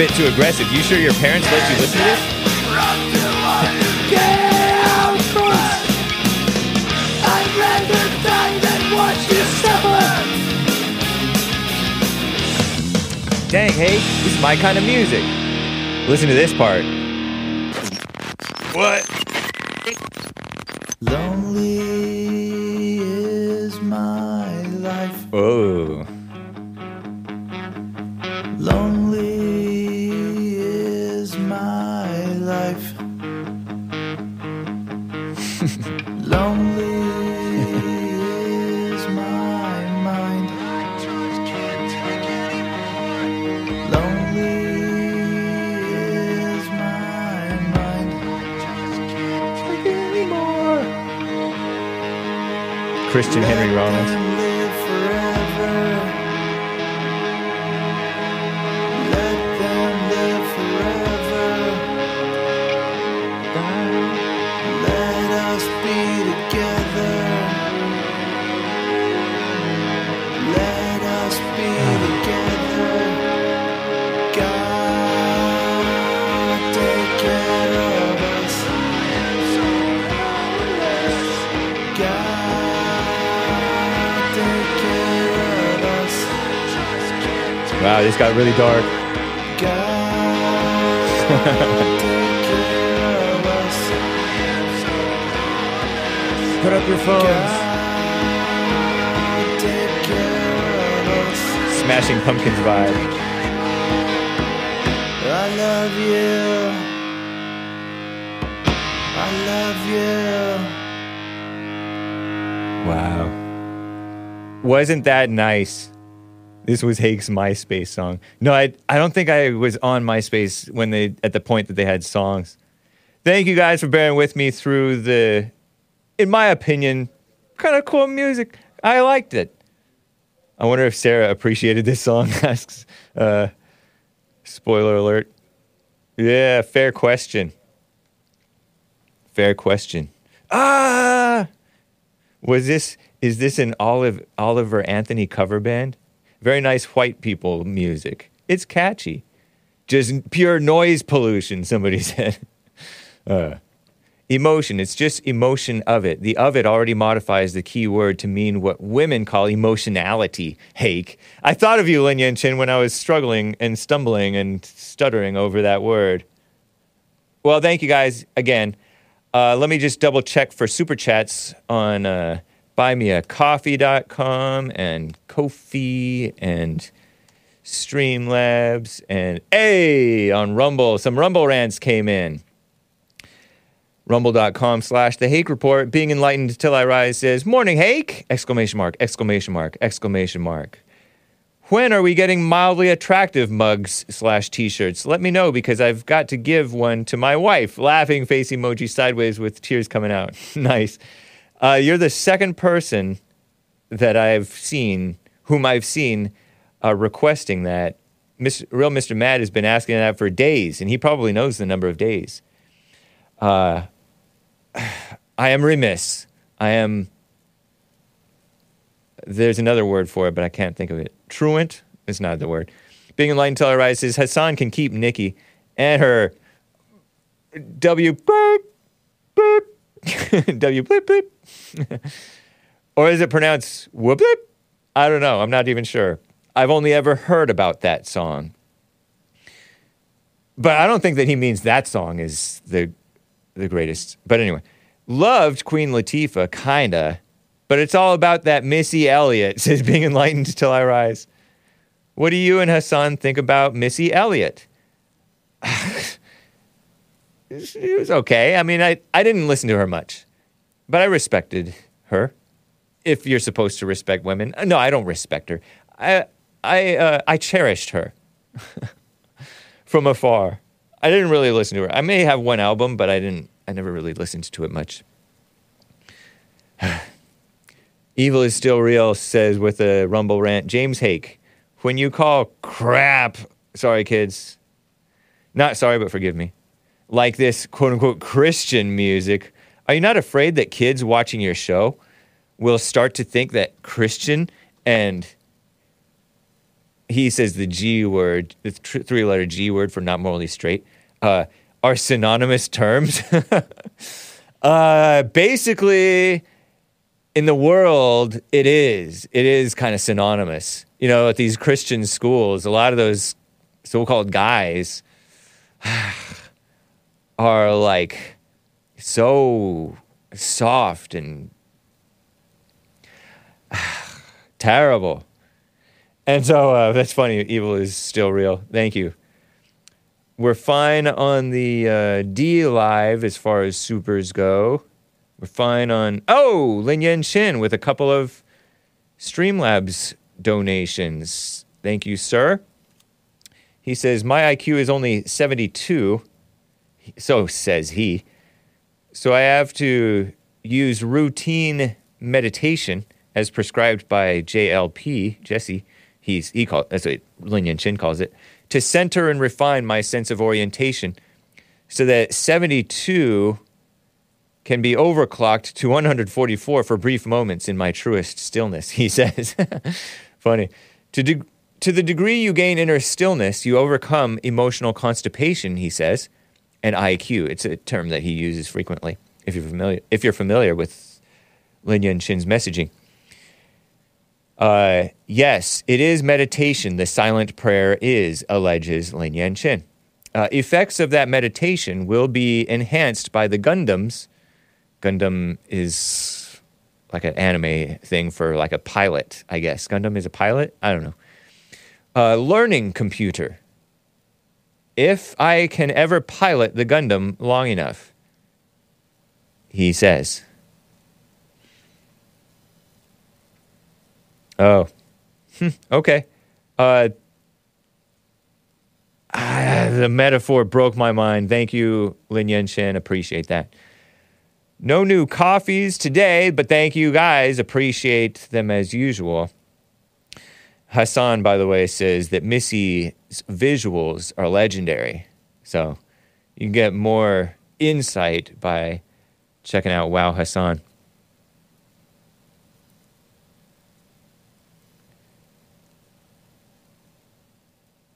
Bit too aggressive. You sure your parents let you listen to this? Dang, hey, this is my kind of music. Listen to this part. Got really dark. God, take care of us. Put up your phones. God, take care of us. Smashing Pumpkins vibe. I love you. I love you. Wow. Wasn't that nice? This was Hake's MySpace song. No, I I don't think I was on MySpace when they at the point that they had songs. Thank you guys for bearing with me through the in my opinion, kind of cool music. I liked it. I wonder if Sarah appreciated this song. [laughs] Asks uh spoiler alert. Yeah, fair question. Fair question. Ah! Was this is this an Olive Oliver Anthony cover band? Very nice white people music. It's catchy. Just pure noise pollution, somebody [laughs] said. Uh, emotion, it's just emotion of it. The of it already modifies the key word to mean what women call emotionality. Hake. I thought of you, Lin Yen Chin, when I was struggling and stumbling and stuttering over that word. Well, thank you guys again. Uh, let me just double check for super chats on uh, buymeacoffee.com and Ko-fi and Streamlabs and A on Rumble. Some Rumble rants came in. Rumble.com slash the Hake Report. Being enlightened till I rise says, Morning, Hake! Exclamation mark, exclamation mark, exclamation mark. When are we getting mildly attractive mugs slash t-shirts? Let me know because I've got to give one to my wife. Laughing face emoji sideways with tears coming out. [laughs] nice. Uh, you're the second person that I've seen, whom I've seen, uh, requesting that. Miss, Real Mr. Mad has been asking that for days, and he probably knows the number of days. Uh, [sighs] I am remiss. I am. There's another word for it, but I can't think of it. Truant is not the word. Being enlightened till I rise says Hassan can keep Nicki and her W [laughs] W bleep bleep. [laughs] or is it pronounced whoop bleep? I don't know. I'm not even sure. I've only ever heard about that song. But I don't think that he means that song is the the greatest. But anyway, loved Queen Latifah, kinda. But it's all about that Missy Elliott, [laughs] says being enlightened till I rise. What do you and Hassan think about Missy Elliott? It was okay. I mean, I, I didn't listen to her much, but I respected her. If you're supposed to respect women, no, I don't respect her. I I uh, I cherished her [laughs] from afar. I didn't really listen to her. I may have one album, but I didn't I never really listened to it much. [sighs] Evil is still real, says with a rumble rant. James Hake, when you call crap, sorry kids, not sorry, but forgive me, like this quote unquote Christian music, are you not afraid that kids watching your show will start to think that Christian and he says the G word, the th- three letter G word for not morally straight, uh, are synonymous terms? [laughs] uh, basically, in the world, it is. It is kind of synonymous. You know, at these Christian schools, a lot of those so called guys [sighs] are like so soft and [sighs] terrible. And so uh, that's funny. Evil is still real. Thank you. We're fine on the uh, D Live as far as supers go. We're fine on, oh, Lin Yen Chin with a couple of Streamlabs donations. Thank you, sir. He says, My IQ is only 72. So says he. So I have to use routine meditation as prescribed by JLP, Jesse. He's, he call, that's what Lin Yen Chin calls it, to center and refine my sense of orientation so that 72 can be overclocked to 144 for brief moments in my truest stillness, he [laughs] says. Funny. To, de- to the degree you gain inner stillness, you overcome emotional constipation, he says, and IQ. It's a term that he uses frequently if you're familiar, if you're familiar with Lin Yen Chin's messaging. Uh, yes, it is meditation. The silent prayer is, alleges Lin Yen Chin. Uh, effects of that meditation will be enhanced by the Gundams. Gundam is like an anime thing for like a pilot, I guess. Gundam is a pilot? I don't know. Uh, learning computer. If I can ever pilot the Gundam long enough, he says. Oh, Hmm, okay. Uh, ah, the metaphor broke my mind. Thank you, Lin Yen. Appreciate that. No new coffees today, but thank you guys. Appreciate them as usual. Hassan, by the way, says that Missy's visuals are legendary. So you can get more insight by checking out Wow Hassan.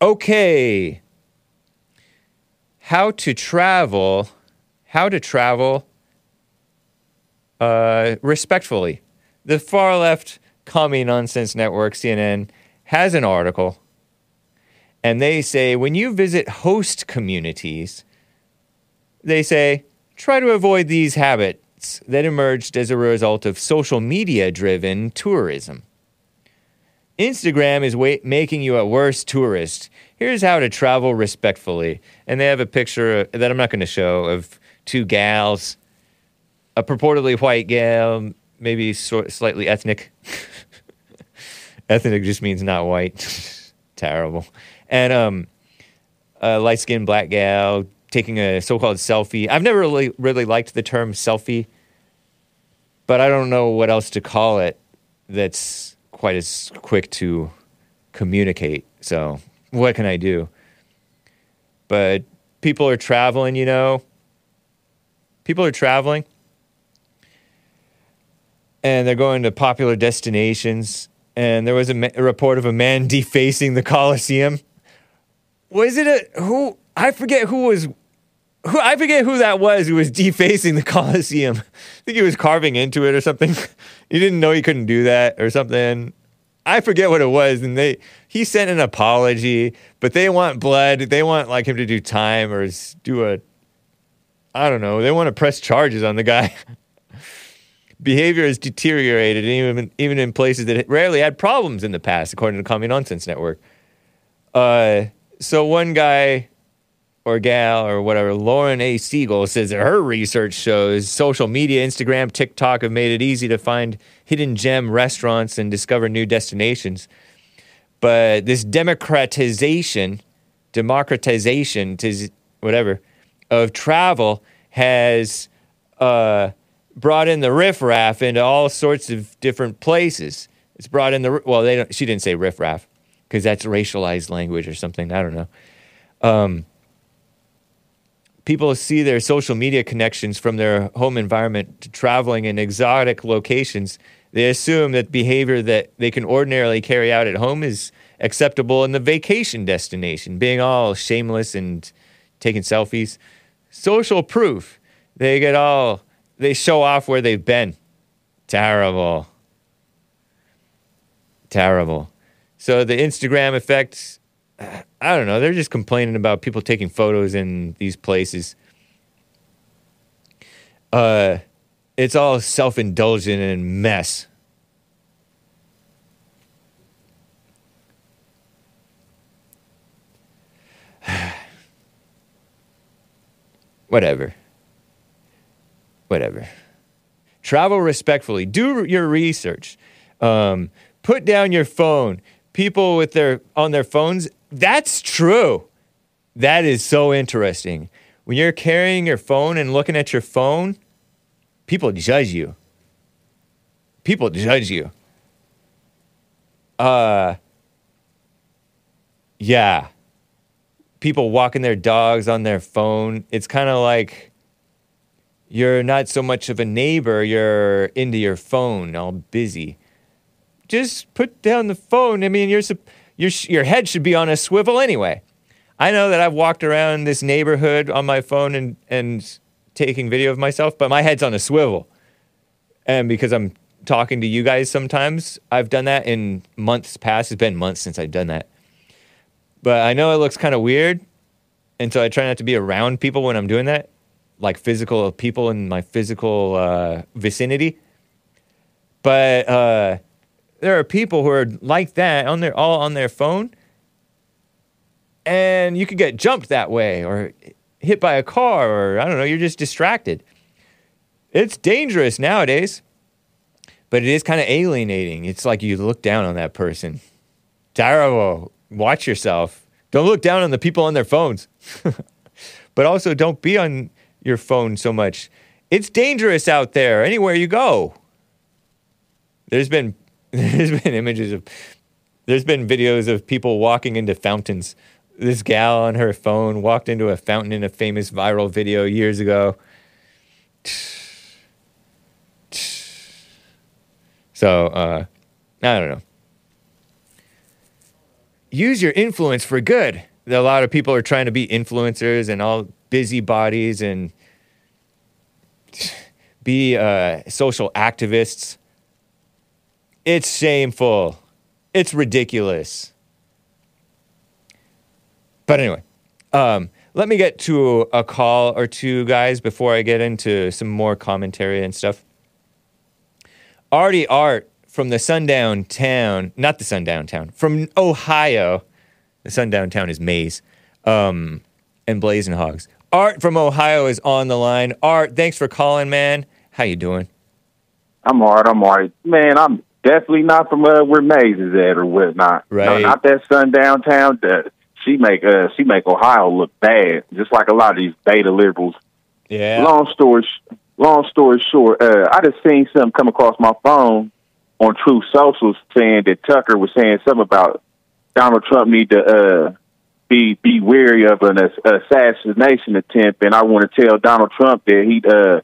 Okay. How to travel, how to travel uh, respectfully. The far left commie nonsense network, CNN, has an article, and they say when you visit host communities, they say try to avoid these habits that emerged as a result of social media driven tourism. Instagram is wa- making you a worse tourist. Here's how to travel respectfully. And they have a picture that I'm not going to show of two gals, a purportedly white gal, maybe sort slightly ethnic. Ethnic just means not white. [laughs] Terrible. And um, a light skinned black gal taking a so called selfie. I've never really, really liked the term selfie, but I don't know what else to call it that's quite as quick to communicate. So, what can I do? But people are traveling, you know. People are traveling and they're going to popular destinations. And there was a, ma- a report of a man [laughs] defacing the Colosseum. Was it a who? I forget who was. Who, I forget who that was who was [laughs] defacing the Colosseum. I think he was carving into it or something. [laughs] he didn't know he couldn't do that or something. I forget what it was, and they he sent an apology, but they want blood. They want like him to do time or do a I don't know. They want to press charges on the guy. Behavior has deteriorated, even even in places that rarely had problems in the past, according to Commie Nonsense Network. Uh, so one guy or gal or whatever, Lauren A. Siegel says that her research shows social media, Instagram, TikTok have made it easy to find hidden gem restaurants and discover new destinations. But this democratization, democratization, tis- whatever, of travel has uh, brought in the riffraff into all sorts of different places. It's brought in the well, they don't. She didn't say riffraff because that's racialized language or something. I don't know. Um, people see their social media connections from their home environment to traveling in exotic locations. They assume that behavior that they can ordinarily carry out at home is acceptable in the vacation destination, being all shameless and taking selfies. Social proof. They get all, they show off where they've been. Terrible. Terrible. So the Instagram effects, I don't know, they're just complaining about people taking photos in these places. Uh, it's all self indulgent and mess. [sighs] Whatever. Whatever. Travel respectfully. Do your research. Um, put down your phone. People with their on their phones. That's true. That is so interesting. When you're carrying your phone and looking at your phone, people judge you. People judge you. Uh yeah people walking their dogs on their phone. It's kind of like you're not so much of a neighbor, you're into your phone, all busy. Just put down the phone. I mean, your your your head should be on a swivel anyway. I know that I've walked around this neighborhood on my phone and and taking video of myself, but my head's on a swivel. And because I'm talking to you guys sometimes, I've done that in months past. It's been months since I've done that. But I know it looks kind of weird. And so I try not to be around people when I'm doing that, like physical people in my physical uh, vicinity. But uh, there are people who are like that on their all on their phone, and you could get jumped that way, or hit by a car, or I don't know. You're just distracted. It's dangerous nowadays, but it is kind of alienating. It's like you look down on that person. Terrible watch yourself. Don't look down on the people on their phones. [laughs] but also don't be on your phone so much. It's dangerous out there anywhere you go. There's been [laughs] there's been images of there's been videos of people walking into fountains. This gal on her phone walked into a fountain in a famous viral video years ago. So, uh, I don't know use your influence for good. A lot of people are trying to be influencers and all busybodies and be uh, social activists. It's shameful. It's ridiculous. But anyway, um, let me get to a call or two, guys, before I get into some more commentary and stuff. Artie Art from the sundown town, not the sundown town, from Ohio. The sundown town is Maze um, and Blazing Hogs. Art from Ohio is on the line. Art, thanks for calling, man. How you doing? I'm all right. I'm all right. Man, I'm definitely not from uh, where Maze is at or whatnot. Right. No, not that sundown downtown. That she make uh, she make Ohio look bad, just like a lot of these beta liberals. Yeah. Long story, long story short, uh, I just seen something come across my phone on Truth Social saying that Tucker was saying something about Donald Trump need to uh, be be wary of an assassination attempt, and I want to tell Donald Trump that he uh,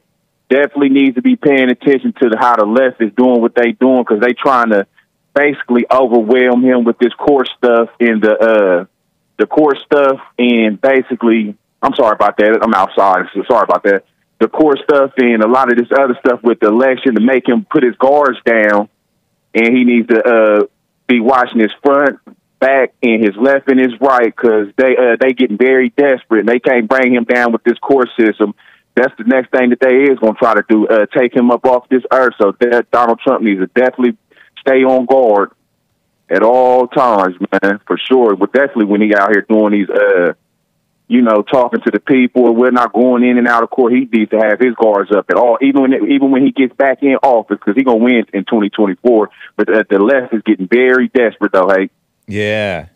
definitely needs to be paying attention to how the left is doing what they're doing because they're trying to basically overwhelm him with this court stuff and the uh, the court stuff, and basically, I'm sorry about that. I'm outside, so sorry about that. The court stuff and a lot of this other stuff with the election to make him put his guards down and he needs to uh, be watching his front, back, and his left and his right because they uh, they getting very desperate and they can't bring him down with this court system. That's the next thing that they is going to try to do, uh, take him up off this earth. So that Donald Trump needs to definitely stay on guard at all times, man, for sure. But definitely when he out here doing these uh, you know, talking to the people. We're not going in and out of court. He needs to have his guards up at all, even when even when he gets back in office, because he's gonna win in 2024. But uh, the left is getting very desperate, though. Hey, yeah,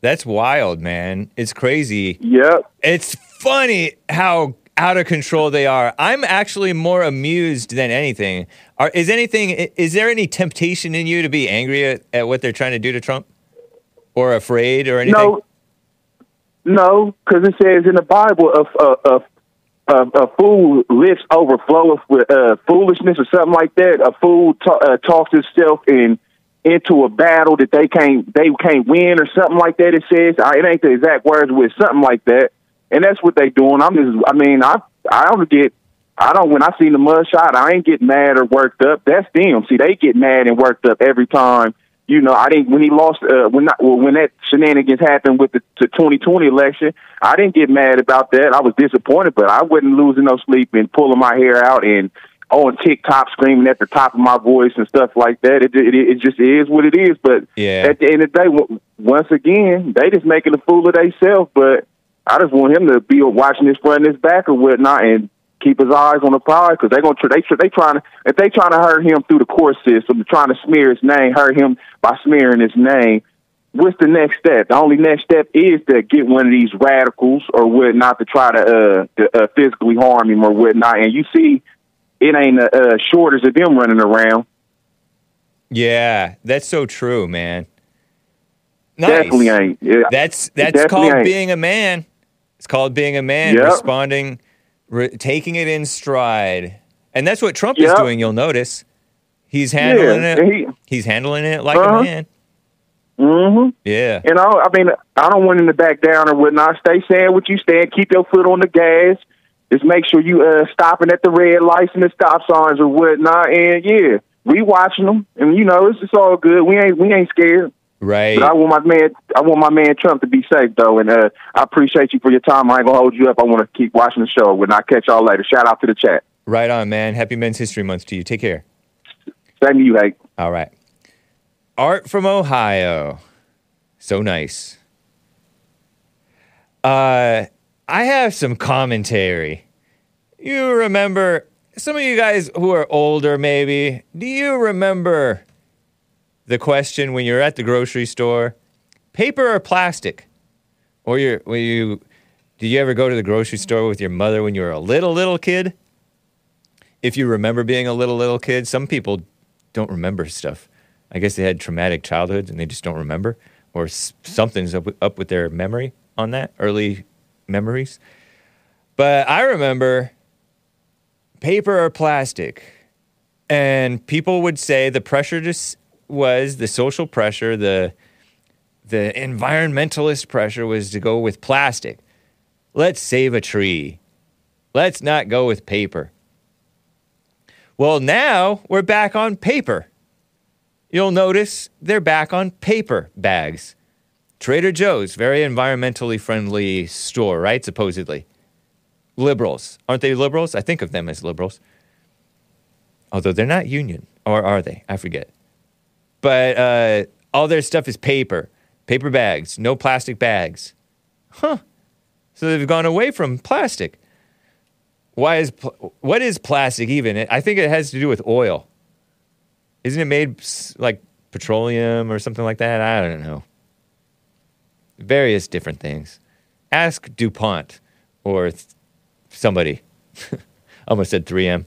that's wild, man. It's crazy. Yep. It's funny how out of control they are. I'm actually more amused than anything. Are, is anything? Is there any temptation in you to be angry at, at what they're trying to do to Trump, or afraid, or anything? No, no, because it says in the Bible, a, a, a, a, a fool lips overfloweth with uh, foolishness or something like that. A fool ta- uh, talks himself in into a battle that they can't they can't win or something like that. It says it ain't the exact words, it's something like that. And that's what they doing. I'm just, I mean, I I don't get, I don't when I see the mud shot, I ain't get mad or worked up. That's them. See, they get mad and worked up every time. You know, I didn't when he lost uh, when not, well, when that shenanigans happened with the, the 2020 election. I didn't get mad about that. I was disappointed, but I wasn't losing no sleep and pulling my hair out and on TikTok screaming at the top of my voice and stuff like that. It it, it just is what it is. But Yeah. at the end of the day, once again, they just making a fool of themselves. But I just want him to be watching his front and his back or whatnot and keep his eyes on the prize because they're gonna try, they tr- they trying to if they trying to hurt him through the court system, trying to smear his name, hurt him by smearing his name. What's the next step? The only next step is to get one of these radicals or whatnot to try to uh, to, uh physically harm him or whatnot. And you see, it ain't a uh, shortage of them running around. Yeah, that's so true, man. Nice. Definitely ain't. Yeah. That's that's called ain't. being a man. It's called being a man, Yep. responding, re- taking it in stride, and that's what Trump is doing. You'll notice he's handling Yeah, it. he- he's handling it like Uh-huh. a man. Mm-hmm. Yeah, You know, I mean, I don't want him to back down or whatnot. Stay saying what you stand. Keep your foot on the gas. Just make sure you uh stopping at the red lights and the stop signs or whatnot. And yeah, we watching them, and you know, it's, it's all good. We ain't we ain't scared. right. But I want my man, I want my man Trump to be safe though. And uh I appreciate you for your time. I ain't gonna hold you up. I want to keep watching the show. When I catch y'all later. Shout out to the chat. Right on, man. Happy Men's History Month to you. Take care. Same to you, Hank. All right. Art from Ohio. So nice. Uh, I have some commentary. You remember, some of you guys who are older, maybe, do you remember the question when you're at the grocery store paper or plastic? Or you're, when you, did you ever go to the grocery store with your mother when you were a little, little kid? If you remember being a little, little kid, some people don't remember stuff. I guess they had traumatic childhoods and they just don't remember, or something's up, up with their memory on that, early memories. But I remember paper or plastic. And people would say the pressure just was the social pressure, the, the environmentalist pressure was to go with plastic. Let's save a tree. Let's not go with paper. Well, now we're back on paper. You'll notice they're back on paper bags. Trader Joe's, very environmentally friendly store, right? Supposedly. Liberals. Aren't they liberals? I think of them as liberals. Although they're not union. Or are they? I forget. But uh, all their stuff is paper. Paper bags, no plastic bags. Huh. So they've gone away from plastic. Why is pl- what is plastic even? I think it has to do with oil. Isn't it made like petroleum or something like that? I don't know. Various different things. Ask DuPont or th- somebody. [laughs] Almost said 3M.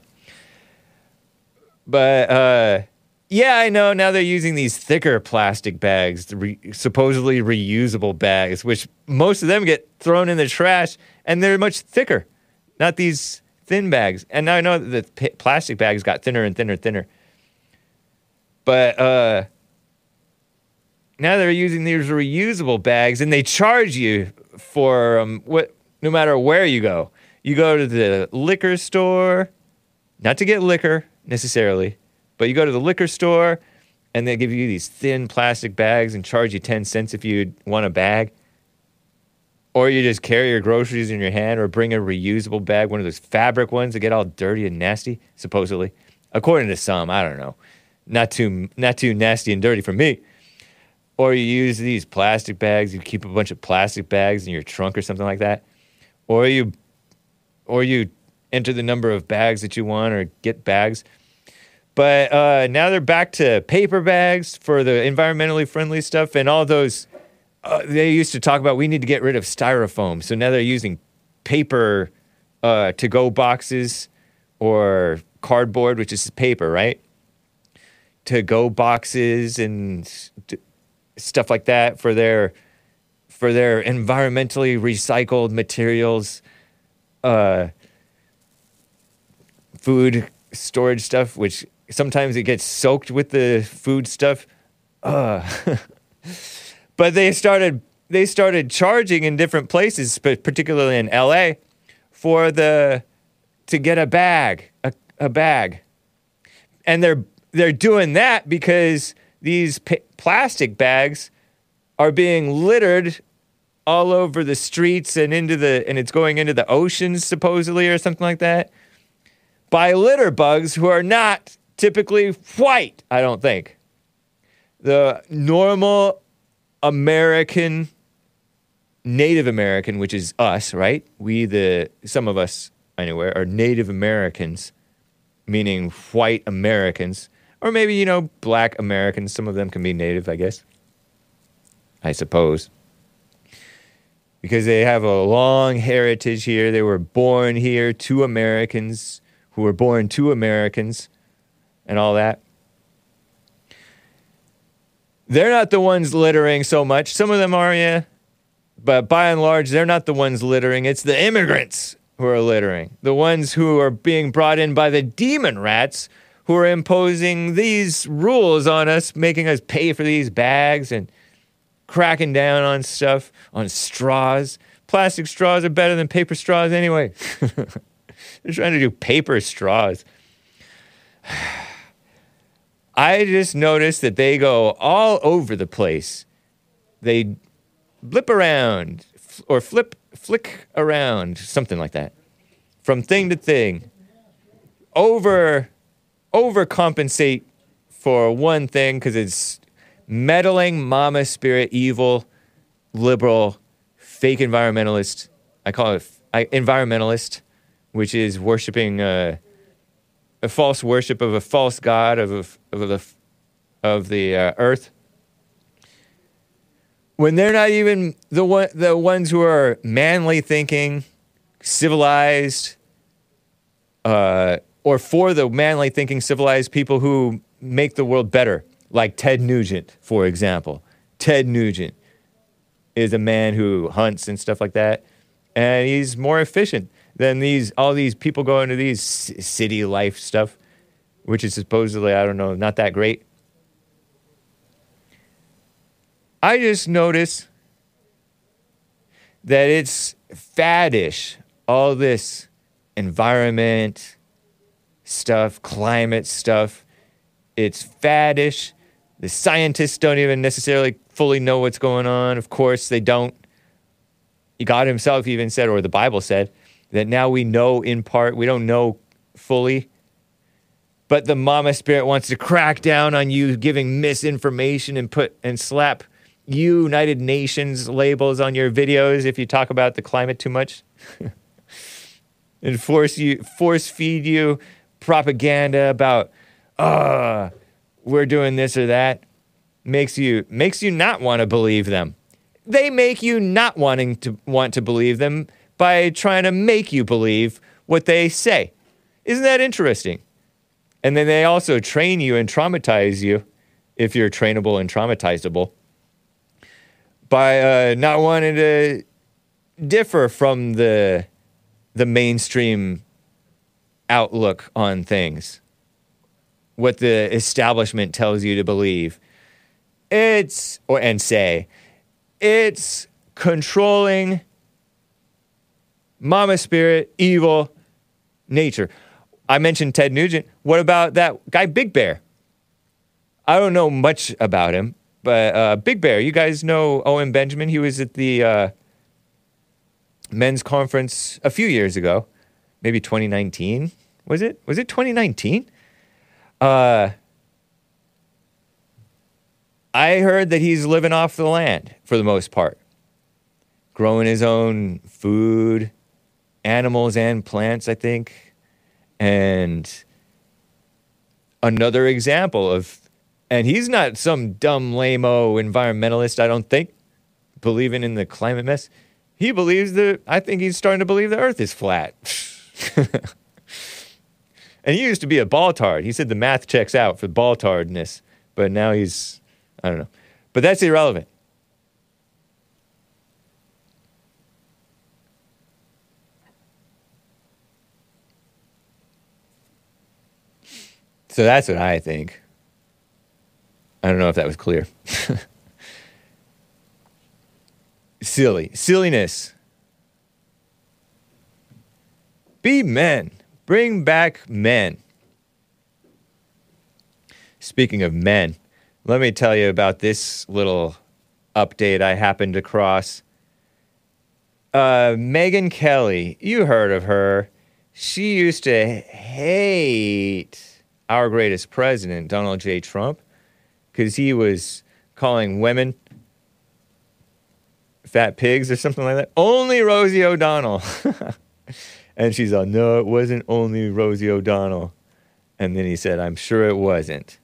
But uh, yeah, I know now they're using these thicker plastic bags, re- supposedly reusable bags, which most of them get thrown in the trash and they're much thicker, not these thin bags. And now I know that the p- plastic bags got thinner and thinner and thinner. But uh, now they're using these reusable bags and they charge you for um, what, no matter where you go. You go to the liquor store, not to get liquor necessarily, but you go to the liquor store and they give you these thin plastic bags and charge you 10 cents if you want a bag. Or you just carry your groceries in your hand or bring a reusable bag, one of those fabric ones that get all dirty and nasty, supposedly. According to some, I don't know. Not too not too nasty and dirty for me. Or you use these plastic bags, you keep a bunch of plastic bags in your trunk or something like that. Or you or you enter the number of bags that you want or get bags. But uh, now they're back to paper bags for the environmentally friendly stuff and all those. Uh, they used to talk about we need to get rid of styrofoam, so now they're using paper uh, to go boxes or cardboard, which is paper, right? To go boxes and stuff like that for their for their environmentally recycled materials, uh, food storage stuff, which sometimes it gets soaked with the food stuff. Uh, [laughs] but they started they started charging in different places, particularly in LA, for the to get a bag, a, a bag, and they're they're doing that because these plastic bags are being littered all over the streets and into the and it's going into the oceans supposedly or something like that by litter bugs who are not typically white, I don't think. The normal American Native American, which is us, right? We the some of us anyway are Native Americans, meaning white Americans, or maybe you know black Americans. Some of them can be Native, I guess. I suppose because they have a long heritage here. They were born here to Americans who were born to Americans and all that. They're not the ones littering so much. Some of them are, yeah. But by and large, they're not the ones littering. It's the immigrants who are littering. The ones who are being brought in by the demon rats who are imposing these rules on us, making us pay for these bags and cracking down on stuff, on straws. Plastic straws are better than paper straws anyway. [laughs] They're trying to do paper straws. [sighs] I just noticed that they go all over the place. They blip around or flip, flick around, something like that, from thing to thing. Over, overcompensate for one thing because it's meddling, mama spirit, evil, liberal, fake environmentalist. I call it I, environmentalist, which is worshiping uh, a false worship of a false god of a, of the of the uh, earth. When they're not even the one, the ones who are manly thinking, civilized, uh, or for the manly thinking, civilized people who make the world better like Ted Nugent, for example. Ted Nugent is a man who hunts and stuff like that, and he's more efficient than these all these people going to these city life stuff, which is supposedly I don't know not that great. I just notice that it's faddish, all this environment stuff, climate stuff. It's faddish the scientists don't even necessarily fully know what's going on. Of course, they don't. God Himself even said, or the Bible said, that now we know in part, we don't know fully. But the mama spirit wants to crack down on you giving misinformation and put and slap United Nations labels on your videos if you talk about the climate too much. [laughs] and force you force feed you propaganda about uh we're doing this or that makes you makes you not want to believe them. They make you not wanting to want to believe them by trying to make you believe what they say. Isn't that interesting? And then they also train you and traumatize you if you're trainable and traumatizable by uh, not wanting to differ from the the mainstream outlook on things what the establishment tells you to believe. It's, or, and say, it's controlling mama spirit, evil nature. I mentioned Ted Nugent. What about that guy, Big Bear? I don't know much about him, but uh, Big Bear, you guys know Owen Benjamin? He was at the uh, men's conference a few years ago, maybe 2019. Was it? Was it 2019? Uh, I heard that he's living off the land for the most part, growing his own food, animals, and plants, I think. And another example of, and he's not some dumb, lame o environmentalist, I don't think, believing in the climate mess. He believes that, I think he's starting to believe the earth is flat. [laughs] and he used to be a baltard. He said the math checks out for baltardness, but now he's, I don't know. But that's irrelevant. So that's what I think. I don't know if that was clear. [laughs] Silly. Silliness. Be men. Bring back men. Speaking of men, let me tell you about this little update I happened across. Uh, Megyn Kelly, you heard of her. She used to hate our greatest president, Donald J. Trump, because he was calling women fat pigs or something like that. Only Rosie O'Donnell. [laughs] and she's like, no, it wasn't only Rosie O'Donnell. And then he said, I'm sure it wasn't.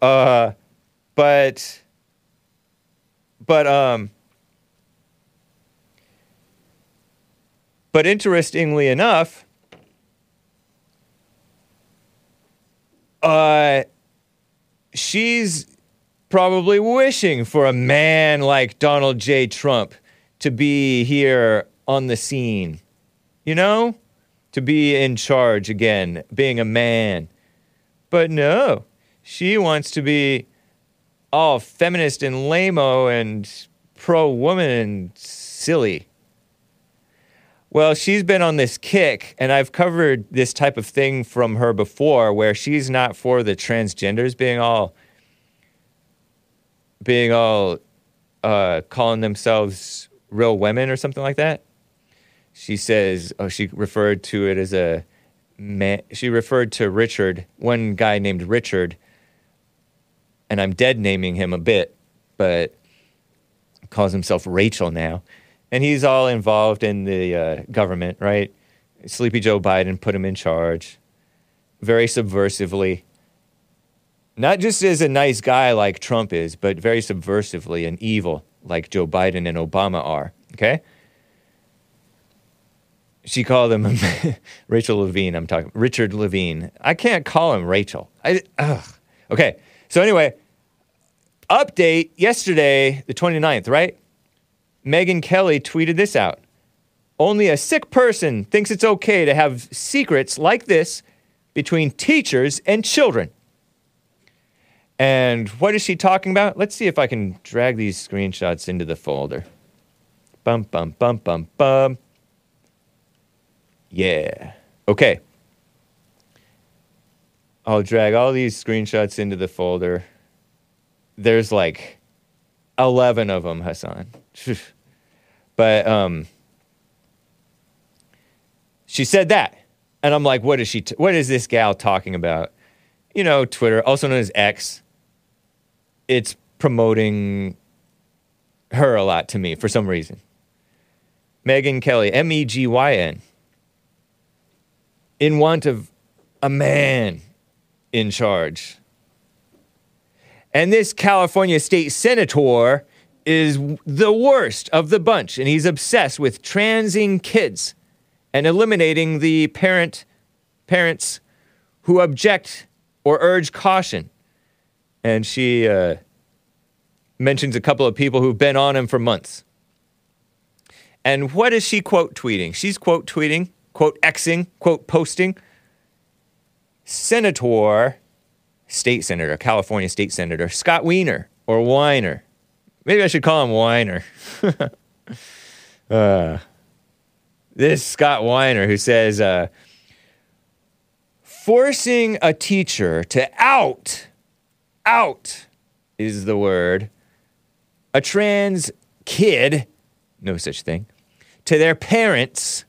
Uh, but, but, um, but interestingly enough, uh, she's probably wishing for a man like Donald J. Trump to be here on the scene. You know? To be in charge again, being a man. But no, she wants to be all feminist and lameo and pro woman and silly. Well, she's been on this kick, and I've covered this type of thing from her before, where she's not for the transgenders being all, being all, uh, calling themselves real women or something like that. She says, oh, she referred to it as a man. She referred to Richard, one guy named Richard, and I'm dead naming him a bit, but calls himself Rachel now and he's all involved in the uh, government, right? Sleepy Joe Biden put him in charge very subversively. Not just as a nice guy like Trump is, but very subversively and evil like Joe Biden and Obama are, okay? She called him [laughs] Rachel Levine. I'm talking Richard Levine. I can't call him Rachel. I, ugh. Okay. So anyway, update yesterday, the 29th, right? Megyn Kelly tweeted this out. Only a sick person thinks it's okay to have secrets like this between teachers and children. And what is she talking about? Let's see if I can drag these screenshots into the folder. Bum, bum, bum, bum, bum. Yeah. Okay. I'll drag all these screenshots into the folder. There's like 11 of them, Hassan. [laughs] but um, she said that. And I'm like, what is she, t- what is this gal talking about? You know, Twitter, also known as X, it's promoting her a lot to me for some reason. Megyn Kelly, M E G Y N, in want of a man in charge. And this California state senator is the worst of the bunch, and he's obsessed with transing kids and eliminating the parent parents who object or urge caution. And she uh, mentions a couple of people who've been on him for months. And what is she quote tweeting? She's quote tweeting, quote Xing, quote posting. Senator, state senator, California state senator, Scott Weiner or Weiner Maybe I should call him Weiner. [laughs] uh, this Scott Weiner who says, uh, forcing a teacher to out, out is the word, a trans kid, no such thing, to their parents,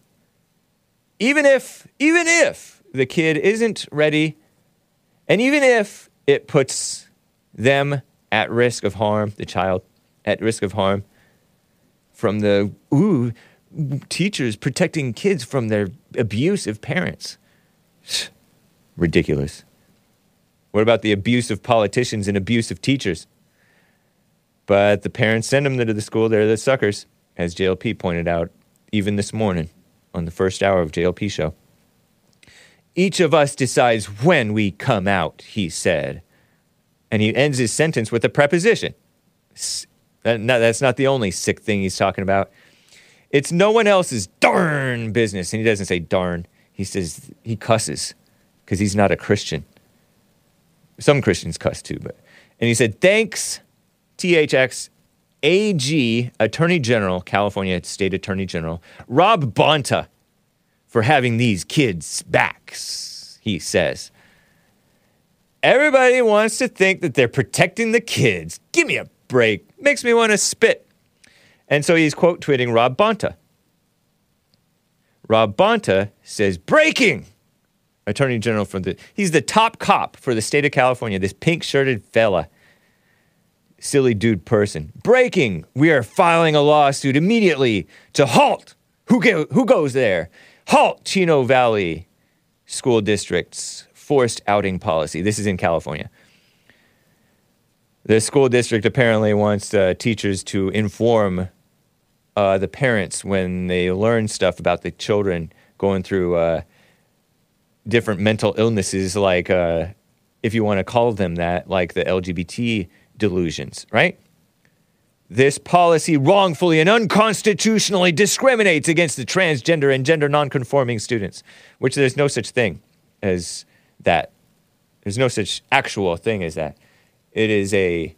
even if, even if the kid isn't ready, and even if it puts them at risk of harm, the child, at risk of harm from the ooh teachers protecting kids from their abusive parents. [sighs] Ridiculous. What about the abusive politicians and abusive teachers? But the parents send them to the school, they're the suckers, as JLP pointed out even this morning on the first hour of JLP show. Each of us decides when we come out, he said. And he ends his sentence with a preposition. That's not the only sick thing he's talking about. It's no one else's darn business. And he doesn't say darn, he says he cusses because he's not a Christian. Some Christians cuss too, but. And he said, thanks, THX AG, Attorney General, California State Attorney General, Rob Bonta, for having these kids' backs, he says. Everybody wants to think that they're protecting the kids. Give me a break. Makes me want to spit. And so he's quote tweeting Rob Bonta. Rob Bonta says, breaking! Attorney General from the, he's the top cop for the state of California, this pink shirted fella silly dude person. Breaking! We are filing a lawsuit immediately to halt. Who, go, who goes there? Halt Chino Valley School District's forced outing policy. This is in California. The school district apparently wants uh, teachers to inform uh, the parents when they learn stuff about the children going through uh, different mental illnesses, like uh, if you want to call them that, like the LGBT delusions, right? This policy wrongfully and unconstitutionally discriminates against the transgender and gender nonconforming students, which there's no such thing as that. There's no such actual thing as that. It is a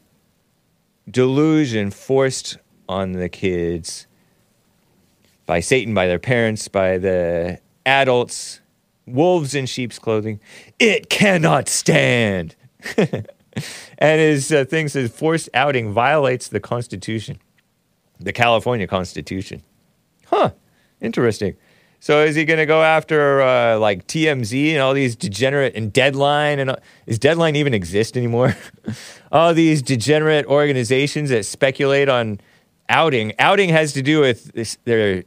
delusion forced on the kids by Satan, by their parents, by the adults, wolves in sheep's clothing. It cannot stand. [laughs] and his uh, thing says forced outing violates the Constitution, the California Constitution. Huh, interesting. So is he going to go after uh, like TMZ and all these degenerate and Deadline and all, is Deadline even exist anymore? [laughs] all these degenerate organizations that speculate on outing. Outing has to do with this, their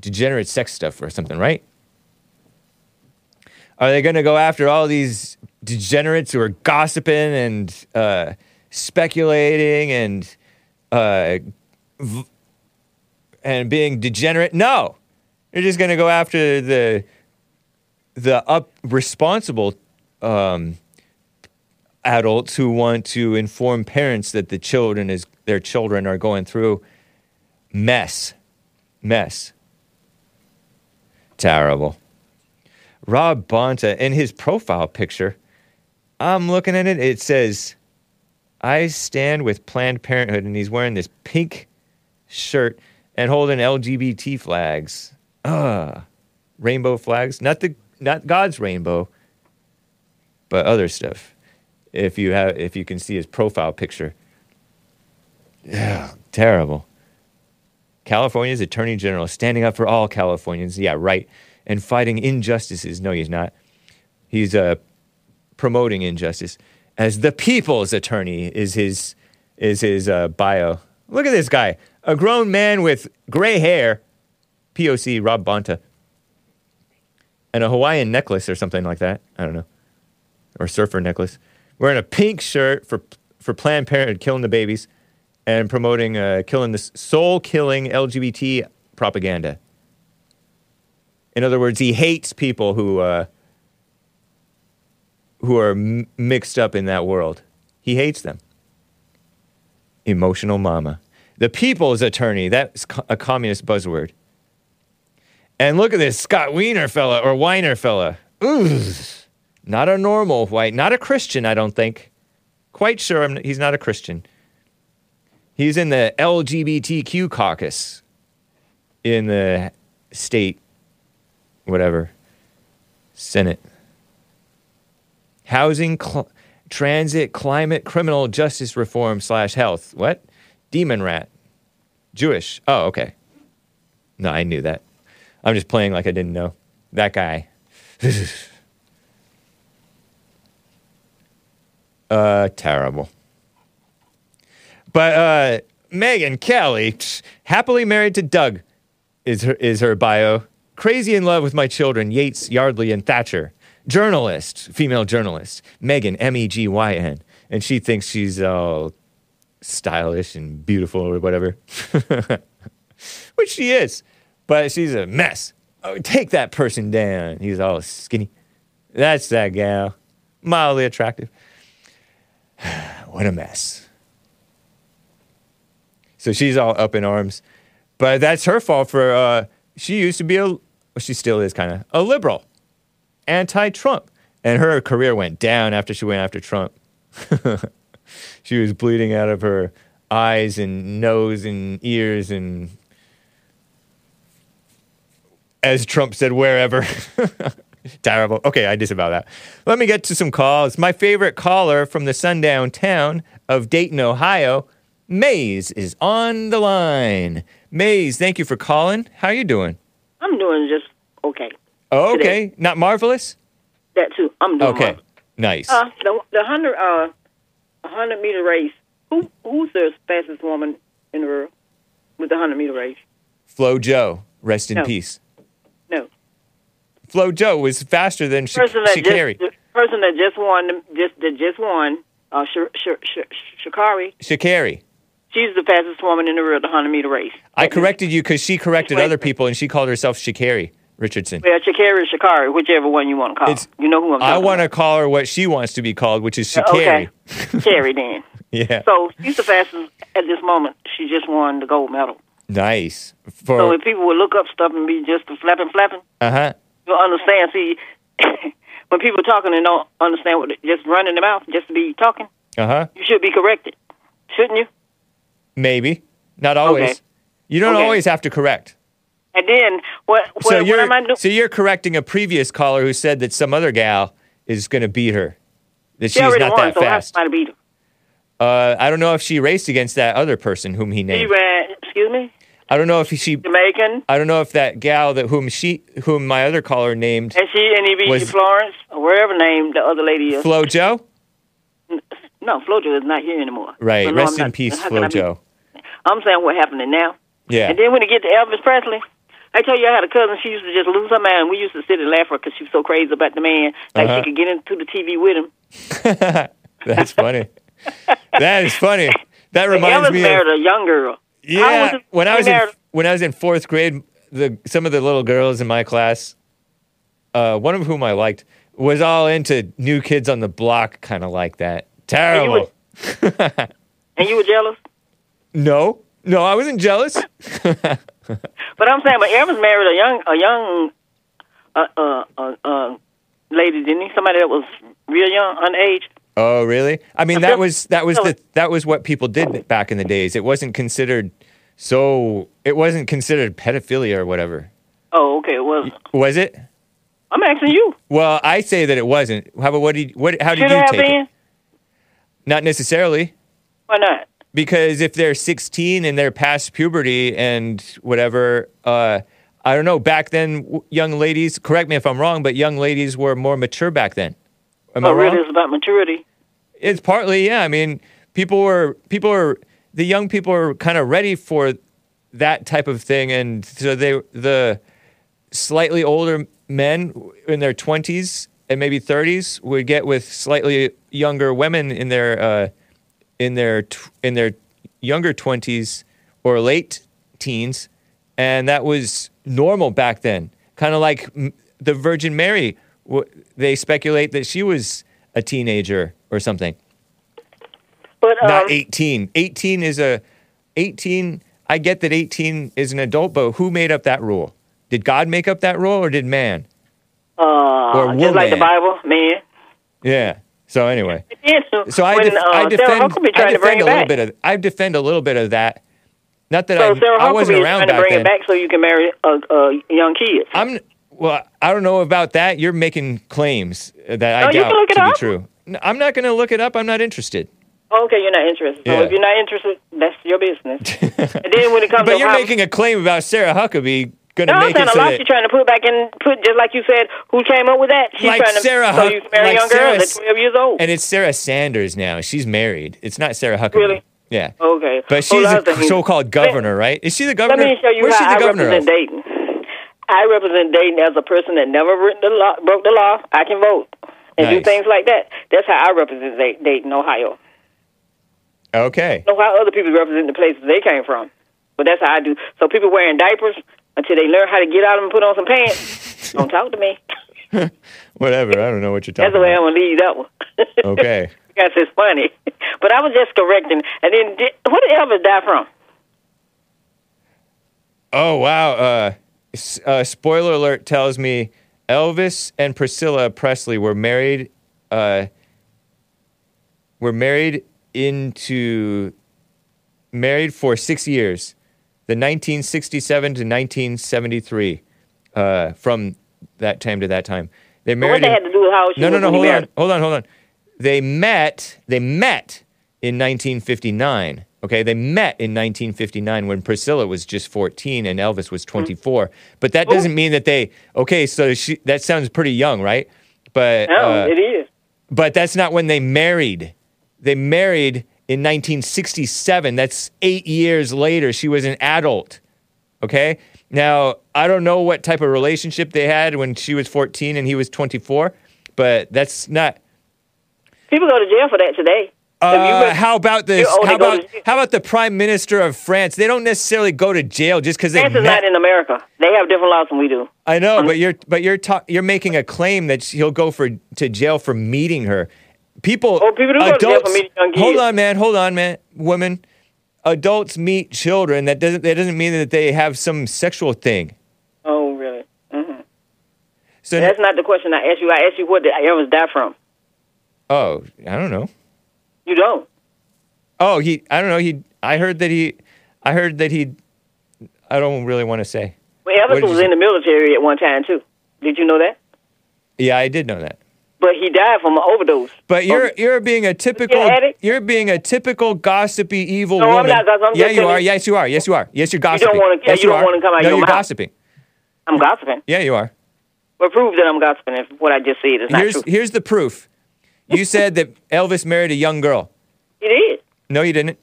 degenerate sex stuff or something, right? Are they going to go after all these degenerates who are gossiping and uh, speculating and uh, v- and being degenerate? No, they're just going to go after the the up responsible um, adults who want to inform parents that the children is their children are going through mess, mess. Terrible. Rob Bonta, in his profile picture, I'm looking at it, it says, I stand with Planned Parenthood, and he's wearing this pink shirt and holding LGBT flags. Ah, rainbow flags. Not the not God's rainbow, but other stuff. If you have if you can see his profile picture. Yeah, terrible. California's Attorney General standing up for all Californians. Yeah, right. And fighting injustices. No, he's not. He's uh, promoting injustice as the people's attorney. Is his is his uh, bio? Look at this guy, a grown man with gray hair. POC Rob Bonta. And a Hawaiian necklace or something like that. I don't know. Or surfer necklace. Wearing a pink shirt for for Planned Parenthood killing the babies and promoting uh, killing this soul killing LGBT propaganda. In other words, he hates people who uh, who are m- mixed up in that world. He hates them. Emotional mama. The people's attorney, that's co- a communist buzzword. And look at this Scott Wiener fella or Weiner fella. Ooh, not a normal white, not a Christian, I don't think. Quite sure I'm, he's not a Christian. He's in the LGBTQ caucus in the state, whatever, Senate. Housing, cl- transit, climate, criminal justice reform slash health. What? Demon rat. Jewish. Oh, okay. No, I knew that. I'm just playing like I didn't know. That guy. [laughs] uh, terrible. But uh, Megyn Kelly, [sniffs] happily married to Doug, is her, is her bio. Crazy in love with my children, Yates, Yardley, and Thatcher. Journalist, female journalist, Megyn, M E G Y N. And she thinks she's all stylish and beautiful or whatever, [laughs] which she is. but she's a mess. Oh, take that person down. He's all skinny. That's that gal. Mildly attractive. [sighs] what a mess. So she's all up in arms. But that's her fault for, uh, she used to be a, well, she still is kind of, a liberal, anti Trump. And her career went down after she went after Trump. [laughs] she was bleeding out of her eyes and nose and ears and as Trump said, wherever. [laughs] Terrible. Okay, I disavow that. Let me get to some calls. My favorite caller from the sundown town of Dayton, Ohio, Maze, is on the line. Maze, thank you for calling. How are you doing? I'm doing just okay. Oh, Today. okay. Not marvelous? That too. I'm doing Okay. well. Nice. Uh, the the hundred uh, hundred meter race. Who who's the fastest woman in the world with the hundred meter race? Flo-Jo, rest in No. peace. No, Flo-Jo was faster than Sha- person that Sha'Carri. just the person that just won the- just that just won. Uh, Sh- Sh- Sh- Sha'Carri. Sha'Carri. She's the fastest woman in the world, the hundred meter race. I corrected you because she corrected other people and she called herself Sha'Carri Richardson. Well, Sha'Carri Sha'Carri, whichever one you want to call. It's- you know who I'm I want to call her what she wants to be called, which is Sha'Carri. Okay, Sha'Carri [laughs] then. [laughs] Yeah. So she's the fastest at this moment. She just won the gold medal. Nice. So if people would look up stuff and be just flapping, flapping, uh huh. you'll understand. See, [laughs] when people are talking and don't understand what, just running their mouth just to be talking, Uh huh. you should be corrected, shouldn't you? Maybe. Not always. Okay. You don't Okay. always have to correct. And then what? what So you're am I doing? so you're correcting a previous caller who said that some other gal is going to beat her. That She she's not won, that so fast. I beat her. Uh, I don't know if she raced against that other person whom he She named. ran. Excuse me, I don't know if she. Jamaican, I don't know if that gal that whom she whom my other caller named and she and he beat Was- Florence or wherever named the other lady is. Flo-Jo. no, Flojo is not here anymore. Right. So no, Rest I'm in not- peace, how can I Flo be- Joe. I'm saying what's happening now. Yeah. And then when you get to Elvis Presley, I tell you, I had a cousin. She used to just lose her mind. We used to sit and laugh at her because she was so crazy about the man. Like Uh-huh. she could get into the TV with him. [laughs] That's funny. that is funny. That reminds Elvis me married of a young girl. Yeah. was When I was in, when I was in fourth grade, the some of the little girls in my class, uh, one of whom I liked, was all into New Kids on the Block, kind of like that. Terrible. and you were jealous. [laughs] no, no, I wasn't jealous. [laughs] But I'm saying, but Elvis married a young, a young, uh, uh, uh, uh, lady, didn't he? Somebody that was real young, underage. Oh, really? I mean, that [laughs] was that was the that was what people did back in the days. It wasn't considered so. It wasn't considered pedophilia or whatever, Oh, okay, it was. was it? I'm asking you. Well, I say that it wasn't. How about what did what? How did Should you take been? it? Not necessarily, Why not? Because if they're 16 and they're past puberty and whatever, uh, I don't know. Back then, young ladies. Correct me if I'm wrong, but young ladies were more mature back then. Am I Oh, wrong? It's about maturity. It's partly, yeah. I mean, people were people were the young people were kind of ready for that type of thing, and so they the slightly older men in their twenties and maybe thirties would get with slightly younger women in their uh, in their tw- in their younger twenties or late teens, and that was normal back then. Kind of like mm, the Virgin Mary. w- They speculate that she was a teenager or something. But um, Not 18. 18 is a 18. I get that 18 is an adult, but who made up that rule? Did God make up that rule or did man? uh, or just like the. Bible, man. Yeah. So anyway, Yeah, so so I, when, def- uh, I Sarah defend Huckabee I to bring defend a little back. bit of I defend a little bit of that. Not that So I Sarah I wasn't Huckabee is around trying to bring then. it back so you can marry uh, uh, young kids. I'm well. I don't know about that. You're making claims that I No, doubt can look it to be up. true. No, I'm not going to look it up. I'm not interested. Okay, you're not interested. So Yeah. if you're not interested, that's your business. [laughs] and then when it comes But to you're making a claim about Sarah Huckabee going to no, I'm make saying it a so lot that trying to put back in, put just like you said. Who came up with that? She's Like trying to Sarah so Huck- you marry like a young Sarah girl S- 12 years old. and it's Sarah Sanders now. She's married. It's not Sarah Huckabee. Really? Yeah. okay, But oh, she's Hold on a second. so-called governor, right? Is she the governor? Let me show you Where's she how the I governor represent of? Dayton. I represent Dayton as a person that never written the law, broke the law. I can vote and do things like that. That's how I represent Dayton, Ohio. Okay. know how other people represent the places they came from. But that's how I do. So people wearing diapers, until they learn how to get out of them and put on some pants. [laughs] don't talk to me. [laughs] Whatever. I don't know what you're talking That's the way I'm gonna leave that one. [laughs] Okay. Because it's funny, but I was just correcting. And then, did, what did Elvis die from? Oh wow! Uh, uh, spoiler alert tells me Elvis and Priscilla Presley were married. Uh, were married into married for six years, the 1967 to 1973. Uh, from that time to that time, they What married. they in- had to do with how she no, no, no. Hold on, hold on, hold on. They met. They met in 1959. Okay, they met in 1959 when Priscilla was just 14 and Elvis was 24. But that doesn't mean that they. Okay, so she, that sounds pretty young, right? But No, uh, it is. but that's not when they married. They married in 1967. That's eight years later. She was an adult. Okay. Now, I don't know what type of relationship they had when she was 14 and he was 24, but that's not. People go to jail for that today. Uh, read- how about this? How about how about the prime minister of France? They don't necessarily go to jail just because they France is met. not in America. They have different laws than we do. I know, but you're but you're ta- you're making a claim that he'll go for to jail for meeting her. People, Oh, people do go to jail for meeting young Hold on, man. Hold on, man. Women, adults meet children. That doesn't that doesn't mean that they have some sexual thing. Oh, really? hmm So That's not the question I asked you. I asked you what did Elvis die from. oh, I don't know. You don't. Oh, he. I don't know. He. I heard that he. I heard that he. I don't really want to say. Well, did was say? in the military at one time too. Did you know that? Yeah, I did know that. But he died from an overdose. But you're Oh. you're being a typical you're being a typical gossipy evil No, I'm woman. not, 'cause I'm yeah, you are. Yes, you are. Yes, you are. Yes, you're don't wanna- yes, you you don't are. wanna come out no, your you're mouth. gossiping. I'm gossiping. Yeah, you are. But prove that I'm gossiping if what I just said is not Here's true. here's the proof. You [laughs] said that Elvis married a young girl. He did. No, you didn't.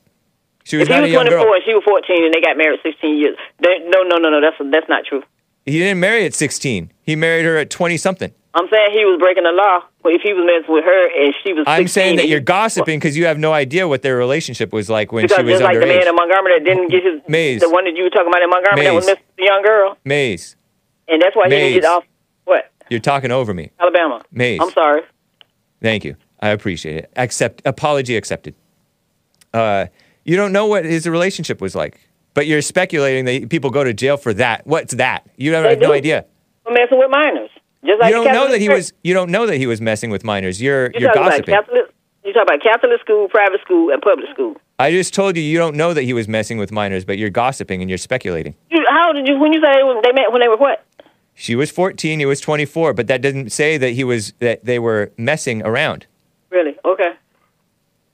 She was If he not was a young 24 girl. and she was 14 and they got married 16 years, they, no, no, no, no, that's that's not true. He didn't marry at 16. He married her at 20 something. I'm saying he was breaking the law. But if he was messing with her and she was 16, I'm saying that you're gossiping because you have no idea what their relationship was like when Because she was just like the man in Montgomery that didn't get his, Maze. the one that you were talking about in Montgomery that was messing with the young girl, Maze, and that's why he didn't get off. What? you're talking over me. Alabama. Maze. I'm sorry. Thank you. I appreciate it. Accept apology accepted. Uh, you don't know what his relationship was like, but you're speculating that people go to jail for that. What's that? You have They no idea. For messing with minors. Just like you don't know that he was. You don't know that he was messing with minors. You're You you're gossiping. Catholic. You talk about Catholic school, private school, and public school. I just told you you don't know that he was messing with minors, but you're gossiping and you're speculating. You, how did you when you say they, met when they were what? She was 14. He was 24, but that doesn't say that he was that they were messing around. Really? Okay.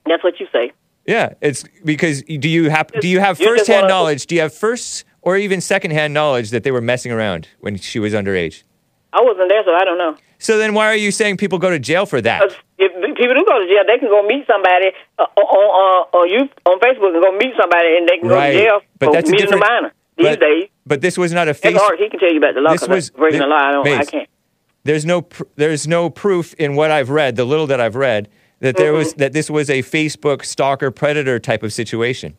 That's what you say. Yeah, it's because do you have do you have You firsthand wanna- knowledge? Do you have first or even secondhand knowledge that they were messing around when she was underage? I wasn't there, so I don't know. So then why are you saying people go to jail for that? if people do go to jail, they can go meet somebody uh, on uh, on you on Facebook and go meet somebody, and they can Right. go to jail But for that's a meeting different- a minor. These but- days, But this was not a that's face. Art. He can tell you about the law This was- breaking the law. I don't. I can't. There's no pr- there's no proof in what I've read, the little that I've read, that there Mm-hmm. was that this was a Facebook stalker predator type of situation.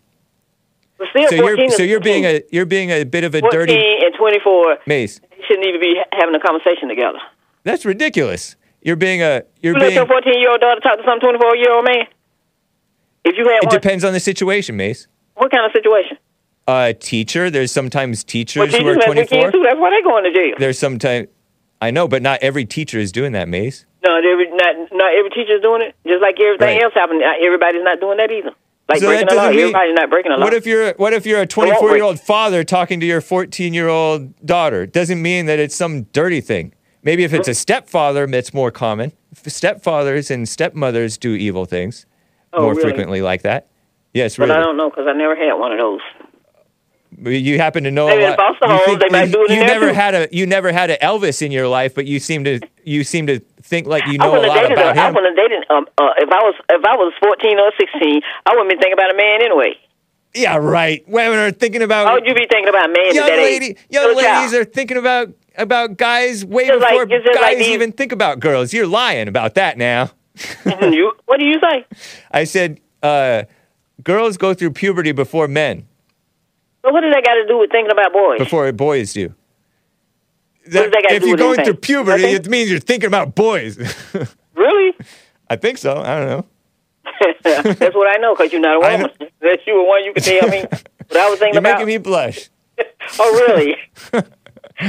But still, So 14 you're is so you're being a you're being a bit of a 14 dirty and 24 maze. shouldn't even be having a conversation together. That's ridiculous. You're being a you're You let being. your 14 year old daughter talk to some 24 year old man? If you had It one, depends on the situation, Maze. what kind of situation? A teacher. There's sometimes Well, teachers who are 24. too. That's why they going to jail. There's sometimes I know, but not every teacher is doing that, Maze. No, every, not not every teacher's doing it. Just like everything Right. else happening, everybody's not doing that either. Like So breaking that the law, doesn't mean- everybody's not breaking the law. What if you're what if you're a 24 year old father talking to your 14 year old daughter? Doesn't mean that it's some dirty thing. Maybe if it's a stepfather, it's more common. Stepfathers and stepmothers do evil things Oh, more really? frequently like that. Yes, really. But. I don't know because I never had one of those. You happen to know Maybe a lot. foster you think- they might you, do it in you never too. had a you never had a Elvis in your life, but you seem to you seem to think like you know a lot dated. about I him. wouldn't have dated. Um, uh, if I was if I was fourteen or sixteen, I wouldn't be thinking about a man anyway. Yeah, right. Women are thinking about Why would you be thinking about a man young lady, age? young ladies are thinking about about guys way like- before it's just guys like these- even think about girls. You're lying about that now. [laughs] you, what do you say? I said uh, girls go through puberty before men. But what does that got to do with thinking about boys? before boys do. does that got to if you're going anything? through puberty, Nothing? it means you're thinking about boys. [laughs] really? I think so. I don't know. [laughs] That's what I know because you're not a woman. [laughs] That you were one. You could tell me what I was thinking You're about. making me blush. oh, really?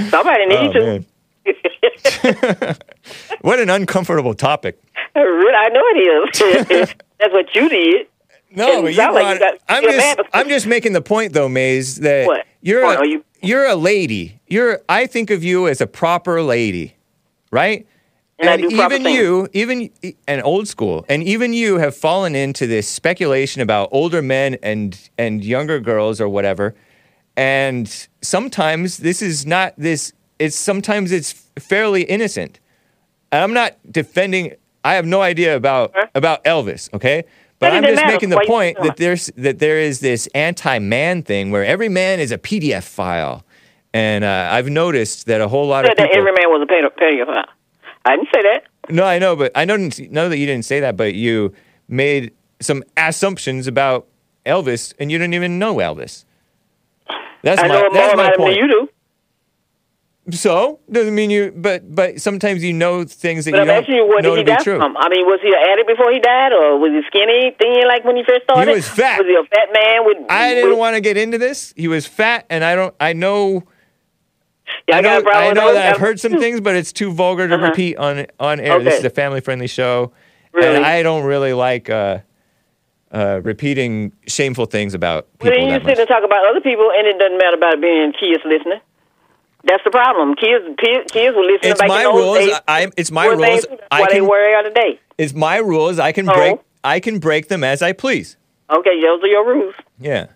Somebody Oh, needs to. what an uncomfortable topic. I know it is. That's what you did. No, but you brought- you I'm just. I'm just making the point though, Maze, that What? you're What, a, you- you're a lady. You're I think of you as a proper lady, right? And do even you, even and old school, and even you have fallen into this speculation about older men and and younger girls or whatever. And sometimes this is not this. It's sometimes it's fairly innocent. And I'm not defending. I have no idea about Huh? about Elvis. Okay, but I'm just making the point that there's that there is this anti-man thing where every man is a PDF file, and uh, I've noticed that a whole lot of said of that every man was a pedo- pedophile. I didn't say that. No, I know, but I know, know that you didn't say that, but you made some assumptions about Elvis, and you didn't even know Elvis. That's I my know that's my about him point. than you do. So doesn't mean you, but but sometimes you know things that But you I'm don't asking you, where know did to he be true. from? I mean, was he an addict before he died, or was he skinny, thin like when he first started? He was fat. Was he a fat man with? I didn't with, want to get into this. He was fat, and I don't. I know. Yeah, I know, I know that I've heard some things, but it's too vulgar to Uh-huh. repeat on on air. This is a family friendly show, Really? and I don't really like uh, uh, repeating shameful things about Well, people. then you sit much. and talk about other people, and it doesn't matter about being a kids listening. That's the problem. Kids, kids, were listening It's back my rules. days. I, it's my rules. things I What they can. worry out today. It's my rules. I can Oh. break. Uh-huh. I can break them as I please. Okay, those are your rules, Yeah.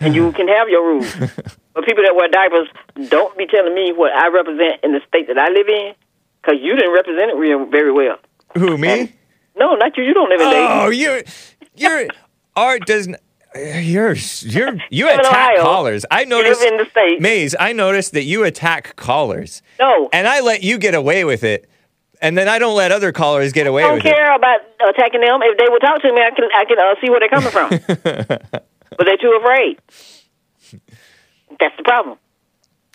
and you [sighs] can have your rules. [laughs] but people that wear diapers, don't be telling me what I represent in the state that I live in, because you didn't represent it real, very well. Who me? No, not you. You don't live in Dayton. Oh, you're you're [laughs] art doesn't. You're you're [laughs] you attack Ohio. callers. I noticed in the state. Maze. I noticed that you attack callers, No, and I let you get away with it, and then I don't let other callers get away I don't with it. care about attacking them. If they will talk to me, I can I can uh, see where they're coming from. [laughs] but they're too afraid. That's the problem.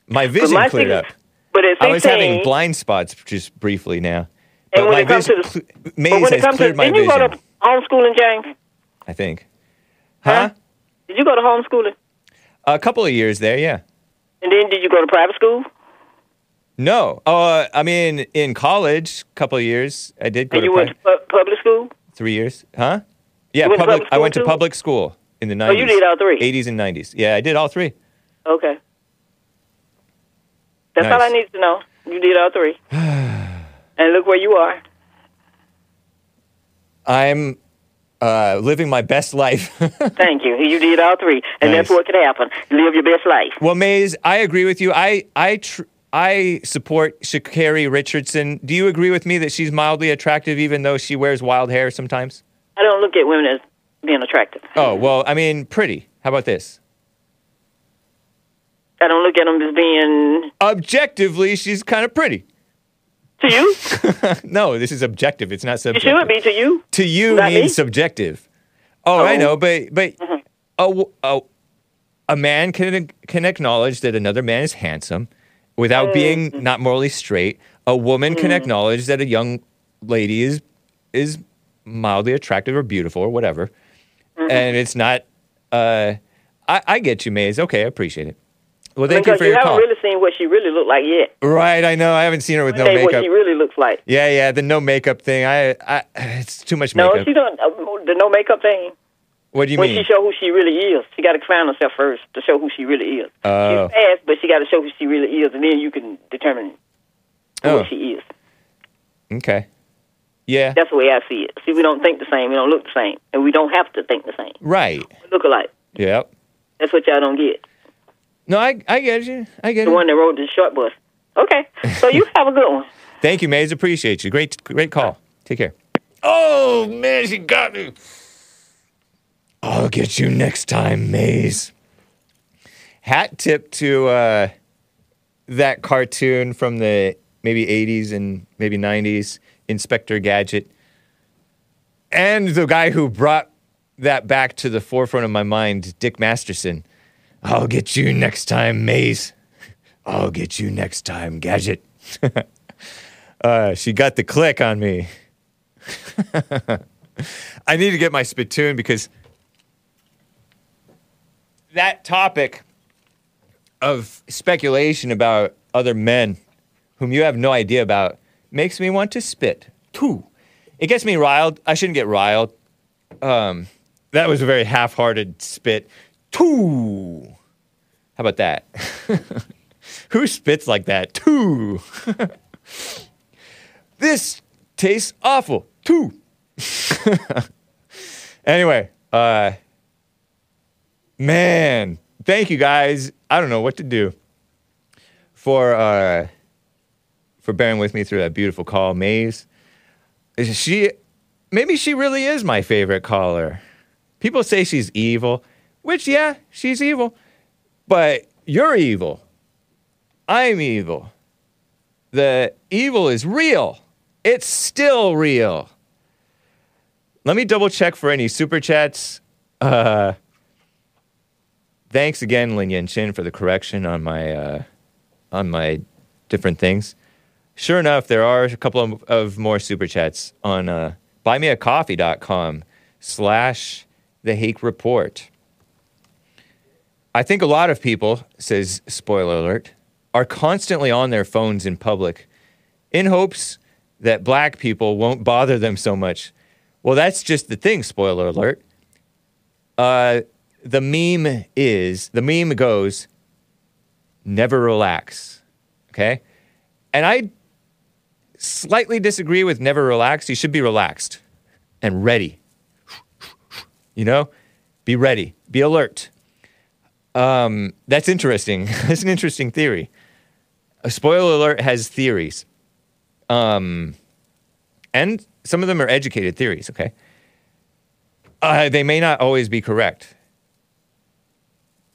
My vision my cleared up. But at 16, I was having blind spots just briefly now. and But when my it comes to vision, the, cl- but Maze when it has comes to, cleared my didn't you vision. go to homeschooling, James? I think. Huh? Did you go to homeschooling? A couple of years there, yeah. And then did you go to private school? No. Uh, I mean, in college, a couple of years, I did go And to you pri- went to pu- public school? three years. Huh? Yeah, You went to public. public I went school to public school in the 90s. Oh, you did all three? 80s and 90s. Yeah, I did all three. Okay. That's all I Nice. need to know. You did all three. [sighs] and look where you are. I'm uh, living my best life. [laughs] Thank you. You did all three. And Nice. that's what could happen. Live your best life. well, Maze, I agree with you. I I tr- I support Sha'Carri Richardson. Do you agree with me that she's mildly attractive, even though she wears wild hair sometimes? I don't look at women as being attractive. Oh well, I mean, pretty. How about this? I don't look at them as being Objectively, she's kind of pretty. To you. [laughs] No, this is objective. It's not You subjective. should be to you. To you Not means me? subjective. Oh, I Oh. know, but but a, w- a a man can can acknowledge that another man is handsome without Mm. being not morally straight. A woman can acknowledge that a young lady is is mildly attractive or beautiful or whatever, Mm-hmm. and it's not. Uh, I, I get you, Maze. Okay, I appreciate it. Well, thank because you for you your haven't call. really seen what she really looked like yet. Right, I know. I haven't seen her with no Say what she really looks like. Yeah, yeah, the no makeup thing. I, I it's too much makeup. No, she don't. Uh, the no makeup thing. what do you when mean? When she show who she really is, she got to find herself first to show who she really is. Oh. She's fast, but she got to show who she really is, and then you can determine Oh. she is. Okay. Yeah. That's the way I see it. See, we don't think the same, we don't look the same, and we don't have to think the same. Right. We look alike. Yep. That's what y'all don't get. No, I I get you. I get you. The it. one that rode the short bus. Okay, so you have a good one. [laughs] Thank you, Maze. Appreciate you. Great, great call. Take care. Oh man, she got me. I'll get you next time, Maze. Hat tip to uh, that cartoon from the maybe 80s and maybe 90s, Inspector Gadget. And the guy who brought that back to the forefront of my mind, Dick Masterson. I'll get you next time, Maze. I'll get you next time, Gadget. [laughs] uh, she got the click on me. [laughs] I need to get my spittoon because that topic of speculation about other men whom you have no idea about makes me want to spit. Too. It gets me riled. I shouldn't get riled. Um, that was a very half-hearted spit. Too. How about that? [laughs] Who spits like that? Too. [laughs] this tastes awful. Too. [laughs] anyway, uh, man, thank you guys. I don't know what to do for uh, for bearing with me through that beautiful call, Maze. She, maybe she really is my favorite caller. People say she's evil, which yeah, she's evil, but you're evil. I'm evil. The evil is real. It's still real. Let me double check for any super chats. Uh, thanks again, Lin Yen Chin, for the correction on my uh, on my different things. Sure enough, there are a couple of, of more super chats on uh, buymeacoffee.com slash the Hake Report. I think a lot of people, says spoiler alert, are constantly on their phones in public in hopes that black people won't bother them so much. Well, that's just the thing, spoiler alert. Uh, the meme is, the meme goes, never relax. Okay? And I slightly disagree with never relax. You should be relaxed and ready. You know? Be ready, be alert. Um, that's interesting. [laughs] that's an interesting theory. A spoiler alert has theories. Um, and some of them are educated theories, okay? Uh, they may not always be correct.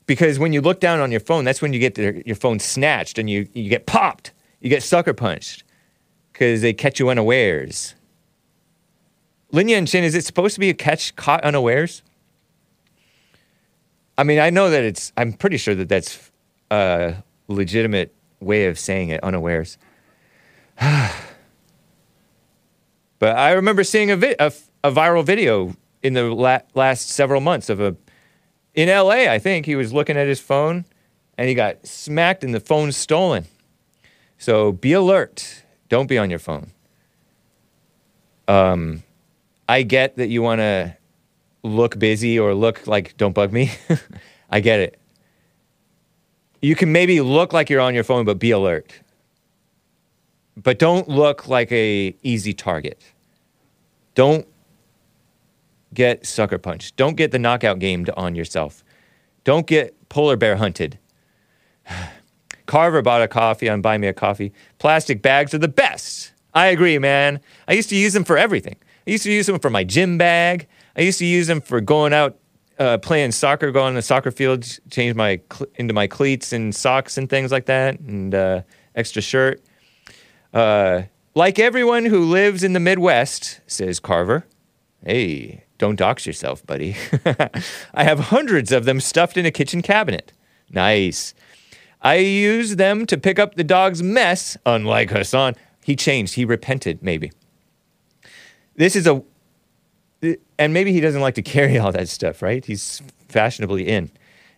Because when you look down on your phone, that's when you get your phone snatched and you, you get popped. You get sucker punched because they catch you unawares. Lin Yen Chin, is it supposed to be a catch caught unawares? I mean, I know that it's, I'm pretty sure that that's a legitimate way of saying it, unawares. [sighs] but I remember seeing a, vi- a, a viral video in the la- last several months of a, in LA, I think, he was looking at his phone and he got smacked and the phone stolen. So be alert. Don't be on your phone. Um, I get that you want to look busy or look like don't bug me. [laughs] I get it. You can maybe look like you're on your phone, but be alert. But don't look like a easy target. Don't get sucker punched. Don't get the knockout gamed on yourself. Don't get polar bear hunted. [sighs] Carver bought a coffee on Buy Me a Coffee. Plastic bags are the best. I agree, man. I used to use them for everything. I used to use them for my gym bag. I used to use them for going out uh, playing soccer, going on the soccer field, change my cl- into my cleats and socks and things like that, and uh, extra shirt. Uh, like everyone who lives in the Midwest, says Carver. Hey, don't dox yourself, buddy. [laughs] I have hundreds of them stuffed in a kitchen cabinet. Nice. I use them to pick up the dog's mess, unlike Hassan. He changed, he repented, maybe. This is a, and maybe he doesn't like to carry all that stuff, right? He's fashionably in.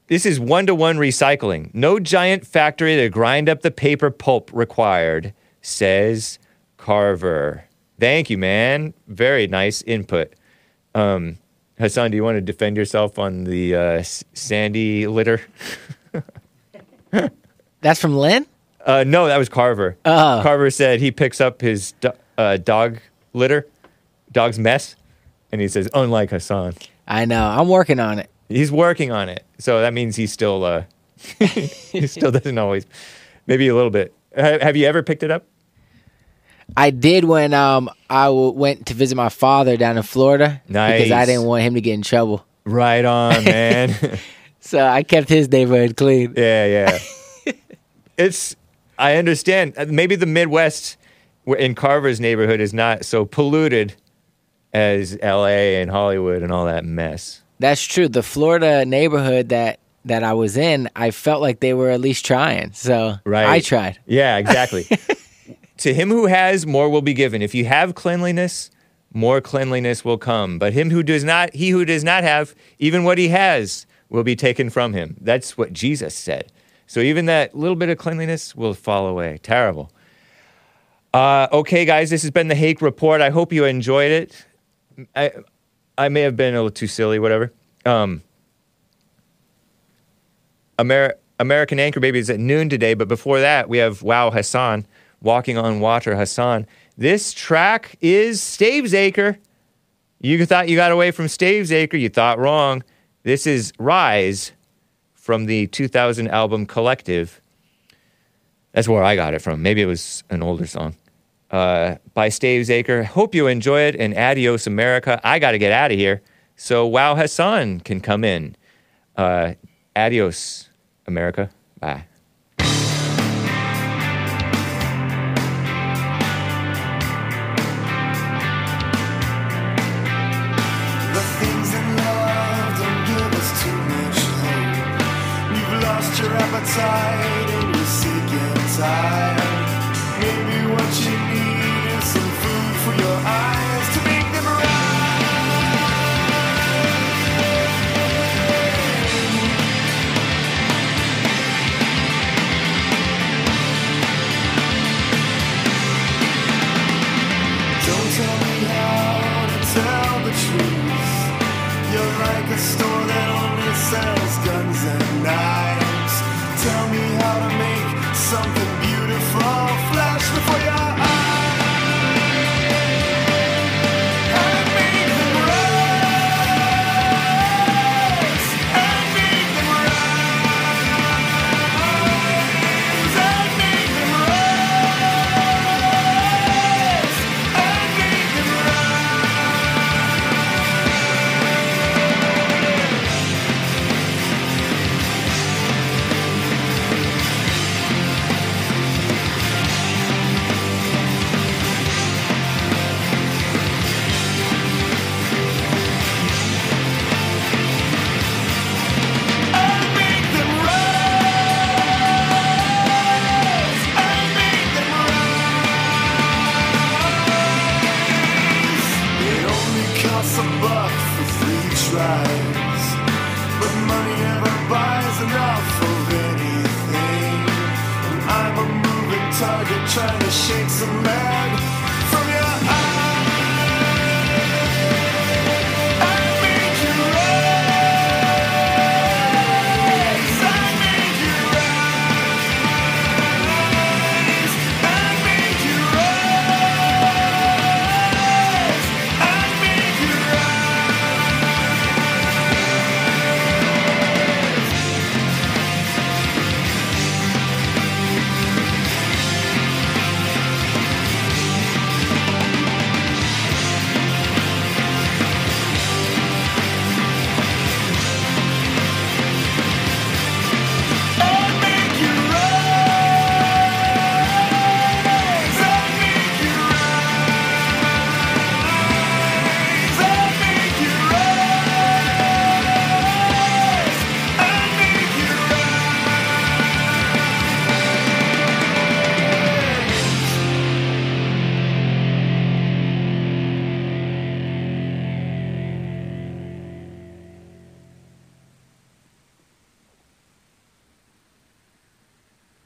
This is one to one recycling. No giant factory to grind up the paper pulp required, says Carver. Thank you, man. Very nice input. Um, Hassan, do you want to defend yourself on the uh, sandy litter? [laughs] That's from Lynn? Uh, no, that was Carver. Oh. Carver said he picks up his do- uh, dog litter, dog's mess, and he says, unlike Hassan. I know. I'm working on it. He's working on it. So that means he's still, uh, [laughs] he still doesn't always, maybe a little bit. Have you ever picked it up? I did when um I w- went to visit my father down in Florida Nice. because I didn't want him to get in trouble. Right on, [laughs] man. So I kept his neighborhood clean. yeah, yeah. [laughs] it's, I understand. Maybe the Midwest in Carver's neighborhood is not so polluted as LA and Hollywood and all that mess. That's true. The Florida neighborhood that that I was in, I felt like they were at least trying. So Right. I tried. Yeah, exactly. [laughs] to him who has, more will be given. If you have cleanliness, more cleanliness will come. But him who does not, he who does not have, even what he has will be taken from him. That's what Jesus said. So even that little bit of cleanliness will fall away. Terrible. Uh, okay, guys, this has been the Hake Report. I hope you enjoyed it. I, I may have been a little too silly, whatever. Um, Amer- American Anchor Baby is at noon today, but before that, we have Wow Hassan, Walking on Water Hassan. This track is Stavesacre. You thought you got away from Stavesacre, you thought wrong. This is Rise from the 2000 album Collective. That's where I got it from. Maybe it was an older song. Uh, by Stavesacre. Hope you enjoy it and adios, America. I got to get out of here so Wow Hassan can come in. Uh, adios, America. Bye.